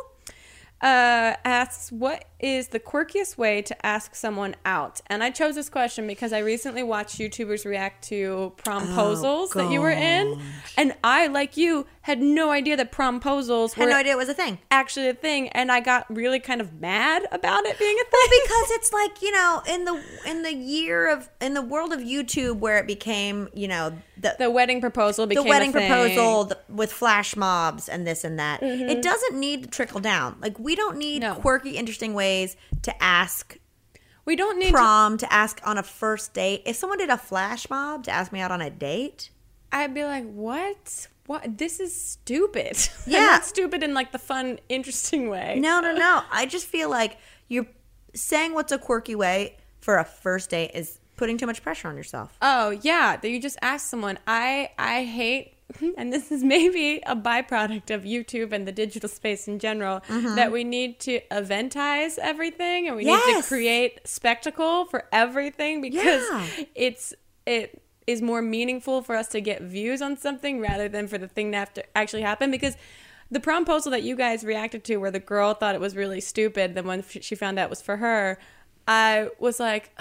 A: uh, asks, "What is the quirkiest way to ask someone out?" And I chose this question because I recently watched YouTubers react to promposals that you were in, and I, like you, had no idea that promposals
B: Had
A: were
B: no idea it was a thing.
A: actually a thing, and I got really kind of mad about it being a thing
B: because it's like you know in the in the year of in the world of YouTube where it became you know the
A: the wedding proposal
B: the
A: became a
B: wedding proposal the, with flash mobs and this and that. Mm-hmm. It doesn't need to trickle down. Like we don't need
A: No.
B: quirky, interesting ways to ask
A: We don't need to
B: prom to ask on a first date. If someone did a flash mob to ask me out on a date,
A: I'd be like, what? What? This is stupid.
B: Yeah.
A: not stupid in like the fun, interesting way.
B: no, no, no. I just feel like you're saying what's a quirky way for a first date is putting too much pressure on yourself.
A: Oh yeah, that you just ask someone. I I hate, and this is maybe a byproduct of YouTube and the digital space in general, mm-hmm. that we need to eventize everything and we need to create spectacle for everything because
B: Yeah.
A: it's it is more meaningful for us to get views on something rather than for the thing to have to actually happen because the promposal that you guys reacted to, where the girl thought it was really stupid, then when she found out was for her, I was like,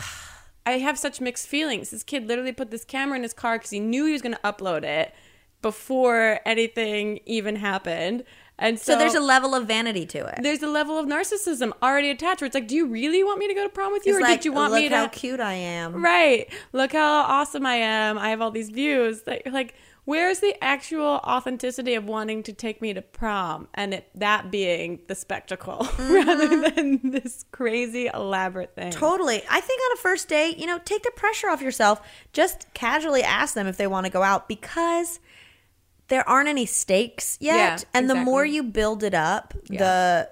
A: I have such mixed feelings. This kid literally put this camera in his car because he knew he was going to upload it before anything even happened. And so,
B: So there's a level of vanity to it.
A: there's a level of narcissism already attached where it's like, do you really want me to go to prom with you,
B: It's
A: or
B: like,
A: did you want me to?
B: Look how cute I am.
A: Right. Look how awesome I am. I have all these views. Like, like where's the actual authenticity of wanting to take me to prom and it, that being the spectacle mm-hmm. rather than this crazy elaborate thing?
B: Totally. I think on a first date, you know, take the pressure off yourself. Just casually ask them if they want to go out because there aren't any stakes yet.
A: Yeah,
B: and the more you build it up,
A: Yeah.
B: the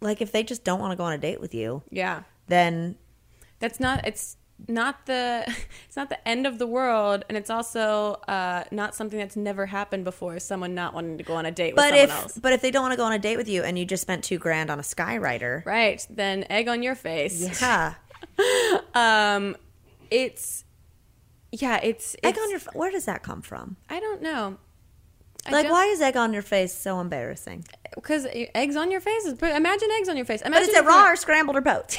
B: like if they just don't want to go on a date with you,
A: Yeah.
B: then
A: That's not it's not the it's not the end of the world and it's also uh, not something that's never happened before someone not wanting to go on a date with
B: but
A: someone
B: if
A: else.
B: but if they don't want to go on a date with you and you just spent 2 grand on a skywriter.
A: Right. Then egg on your face.
B: Yeah.
A: Um it's yeah, it's,
B: Egg on your where does that come from?
A: I don't know.
B: Like why is egg on your face so embarrassing?
A: Because eggs on your face is. Imagine eggs on your face.
B: But is it raw or scrambled or both?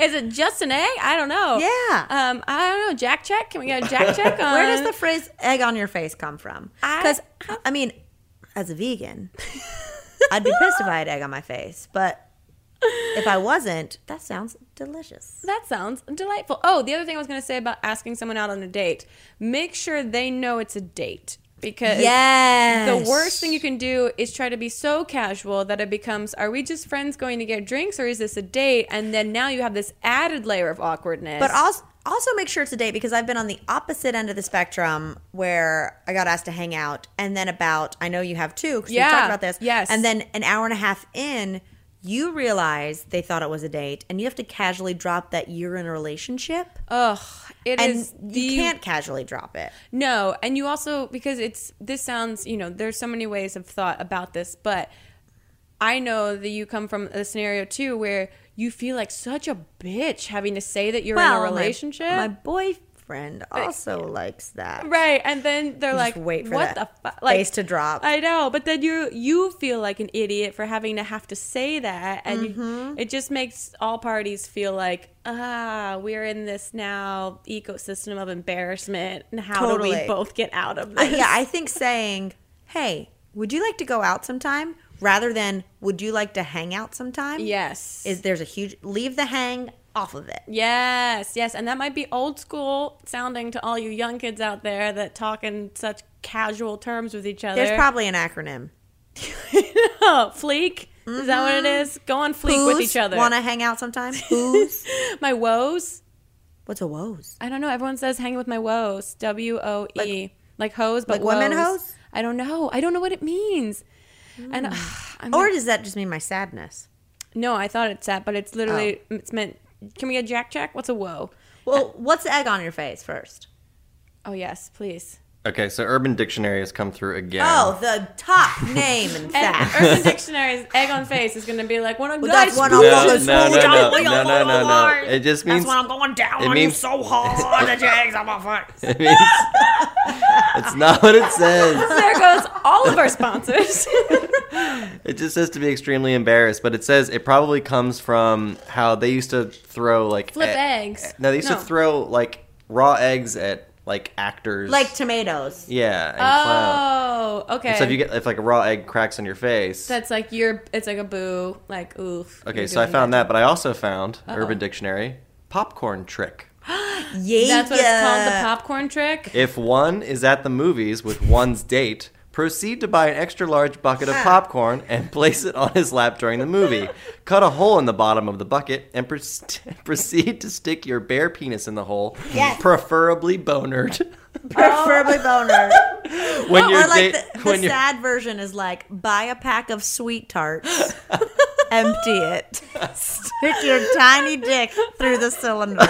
A: Is it just an egg? I don't know.
B: Yeah.
A: Um, I don't know. Jack check. Can we get a Jack check on?
B: Where does the phrase egg on your face come from?
A: I-
B: Because, I, mean, as a vegan, I'd be pissed if I had egg on my face. But if I wasn't, that sounds delicious.
A: That sounds delightful. Oh, the other thing I was going to say about asking someone out on a date: make sure they know it's a date because
B: Yes.
A: the worst thing you can do is try to be so casual that it becomes: Are we just friends going to get drinks, or is this a date? And then now you have this added layer of awkwardness.
B: But also, also make sure it's a date because I've been on the opposite end of the spectrum where I got asked to hang out, and then about I know you have too because
A: Yeah,
B: we talked about this.
A: yes.
B: and then an hour and a half in, you realize they thought it was a date, and you have to casually drop that you're in a relationship,
A: ugh, it
B: and
A: is
B: you can't casually drop it.
A: No, and you also because it's this sounds, you know, there's so many ways of thought about this, but I know that you come from a scenario too where you feel like such a bitch having to say that you're in a
B: my-
A: relationship.
B: My, boyfriend also likes that.
A: Right, and then they're
B: just
A: like,
B: wait for
A: "What
B: that
A: the fuck?" Like,
B: face to drop.
A: I know, but then you you feel like an idiot for having to have to say that, and
B: Mm-hmm.
A: you, it just makes all parties feel like, ah, we're in this now ecosystem of embarrassment, and how do we both get out of this?
B: yeah, I think saying, "Hey, would you like to go out sometime?" rather than "Would you like to hang out sometime?"
A: yes,
B: is there's a huge leave the hang off of it.
A: Yes, yes, and that might be old school sounding to all you young kids out there that talk in such casual terms with each other.
B: There's probably an acronym.
A: oh, fleek. Is that what it is? Go on fleek with each other.
B: Want to hang out sometime? Who's?
A: my woes.
B: What's a woes?
A: I don't know. Everyone says hang with my woes. W O E. Like hose, but
B: like women
A: woes.
B: hoes?
A: I don't know. I don't know what it means. And uh,
B: Or does that just mean my sadness?
A: no, I thought it's that, but it's literally it's meant. Can we get Jack check? What's a whoa?
B: Well, what's the egg on your face first?
A: Oh yes, please.
C: Okay, so Urban Dictionary has come through again.
B: Oh, the top name in
A: And
B: fact.
A: Urban Dictionary's egg on face is going to be like one of
B: Well,
A: guys.
B: that's one
C: no,
B: of
C: no,
B: those
C: no, no,
B: fools
C: no, no, no, no, no. It just means
B: That's when I'm going down
C: it
B: on
C: means-
B: you so hard that your eggs on my face.
C: it means it's not what it says.
A: there goes all of our sponsors.
C: It just says to be extremely embarrassed, but it says it probably comes from how they used to throw like
A: Flip
C: e-
A: eggs.
C: No, they used
A: No.
C: to throw like raw eggs at like actors,
B: Like tomatoes.
C: yeah, and
A: oh, okay.
C: So if you get if like a raw egg cracks on your face,
A: That's like you're. It's like a boo. Like oof.
C: okay. So I found
A: bad.
C: that, but I also found Urban Dictionary popcorn trick.
B: Yeah.
A: That's what it's called. The popcorn trick.
C: If one is at the movies with one's date, proceed to buy an extra large bucket of ah. popcorn and place it on his lap during the movie. Cut a hole in the bottom of the bucket and pro- proceed to stick your bare penis in the hole,
B: Yes.
C: preferably bonered.
B: Preferably oh. boner.
C: when
B: or like
C: date,
B: the, the
C: when your
B: sad version is like buy a pack of SweeTarts, empty it, stick your tiny dick through the cylinder.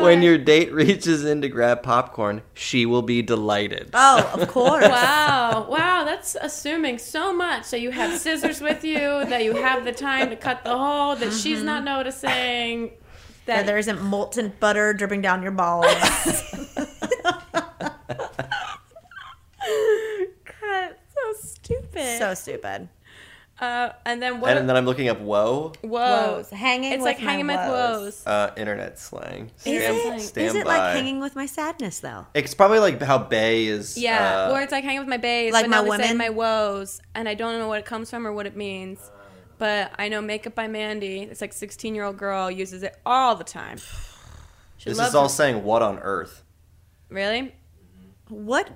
C: when your date reaches in to grab popcorn, she will be delighted.
B: Oh, of course.
A: Wow, wow, that's assuming so much. So you have scissors with you, that you have the time to cut the hole, that she's not mm-hmm. noticing.
B: That
A: That
B: there isn't molten butter dripping down your balls.
A: God, so stupid.
B: so stupid.
A: Uh, and then what?
C: And then I'm looking up woe,
A: woes.
B: Woes. Hanging
A: It's
B: with
A: like
B: my
A: hanging with
B: woes.
A: woes.
C: uh, internet slang.
B: Is
C: Stand,
B: it,
C: stand
B: is it
C: by.
B: like hanging with my sadness though?
C: It's probably like how Bay is.
A: Yeah,
C: uh,
A: or it's like hanging with my bays,
B: Like
A: but
B: my
A: now they say
B: women?
A: my woes, and I don't know what it comes from or what it means. But I know Makeup by Mandy. It's like 16 year old girl uses it all the time. She
C: this
A: loves
C: is all
A: it.
C: saying what on earth.
A: really.
B: What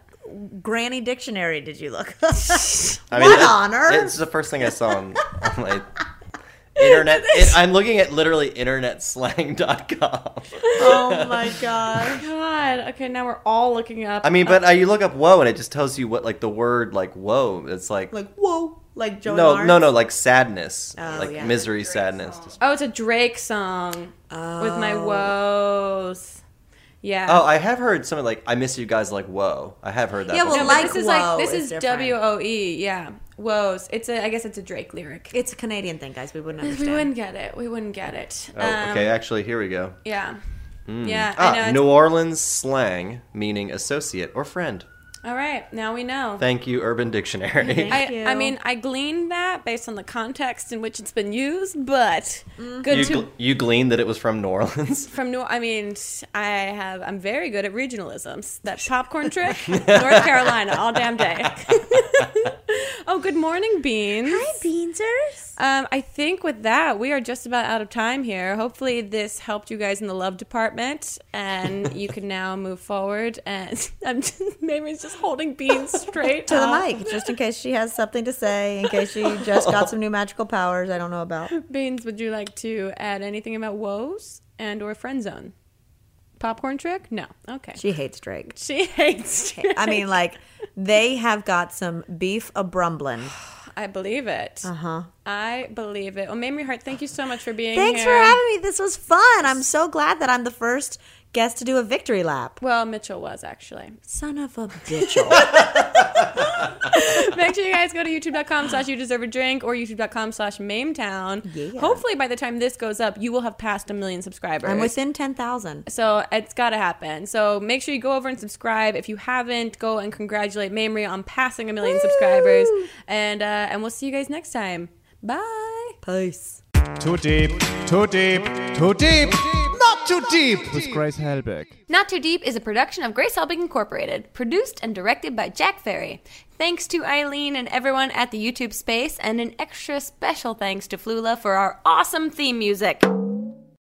B: granny dictionary did you look?
C: I
B: What
C: it-
B: on earth?
C: It's the first thing I saw on, on my internet. It, I'm looking at literally internetslang.com.
B: oh my god.
A: God. Okay, now we're all looking up.
C: I mean, but uh, you look up "whoa" and it just tells you what like the word like "whoa." It's like,
B: Like whoa, like Joey
C: no,
B: Lawrence?
C: no, no, like sadness,
B: Oh,
C: like
B: yeah.
C: misery, sadness. Just-
A: oh, it's a Drake song with my woes. Yeah.
C: oh, I have heard something like "I miss you guys" like "whoa." I have heard that.
B: Yeah, well,
C: before.
A: but
B: like
A: this is
B: woe
A: like this
B: is
A: is. W O E. Yeah, woes. It's a. I guess it's a Drake lyric.
B: It's a Canadian thing, guys. We wouldn't understand.
A: We wouldn't get it. We wouldn't get it.
C: oh,
A: Um,
C: okay, actually, here we go.
A: Yeah. Yeah. I know.
C: Ah, New Orleans slang meaning associate or friend.
A: All right. Now we know.
C: Thank you, Urban Dictionary.
A: I,
B: you.
A: I mean, I gleaned that based on the context in which it's been used, but
B: Mm-hmm.
A: good
C: you,
A: to
C: gl- you gleaned that it was from New Orleans.
A: from New. I mean, I have. I'm very good at regionalisms. That popcorn trick, North Carolina, all damn day. oh, good morning, beans.
B: Hi, Beansers.
A: Um, I think with that, we are just about out of time here. Hopefully, this helped you guys in the love department, and you can now move forward. And I'm just, Mamrie's just holding beans straight
B: To the mic, just in case she has something to say, in case she just got some new magical powers I don't know about.
A: Beans, would you like to add anything about woes and or friend zone? Popcorn trick? No. Okay.
B: She hates Drake.
A: She hates. Drake.
B: I mean, like, they have got some beef a brumblin'.
A: I believe it.
B: Uh huh.
A: I believe it. Well, Mamrie Hart, thank you so much for being
B: Thanks
A: here.
B: Thanks for having me. This was fun. I'm so glad that I'm the first guest to do a victory lap.
A: Well, Mitchell was actually.
B: Son of a bitch.
A: Make sure you guys go to youtube.com slash you deserve a drink or youtube.com slash mametown.
B: Yeah.
A: Hopefully by the time this goes up, you will have passed a million subscribers.
B: I'm within 10,000.
A: so it's got to happen. So make sure you go over and subscribe. If you haven't, go and congratulate Mamrie on passing a million subscribers. And uh, and we'll see you guys next time. Bye.
B: Peace.
D: Too deep, too deep, too deep, not too deep with Grace Helbig.
A: Not Too Deep is a production of Grace Helbig Incorporated, produced and directed by Jack Ferry. Thanks to Eileen and everyone at the YouTube space, and an extra special thanks to Flula for our awesome theme music.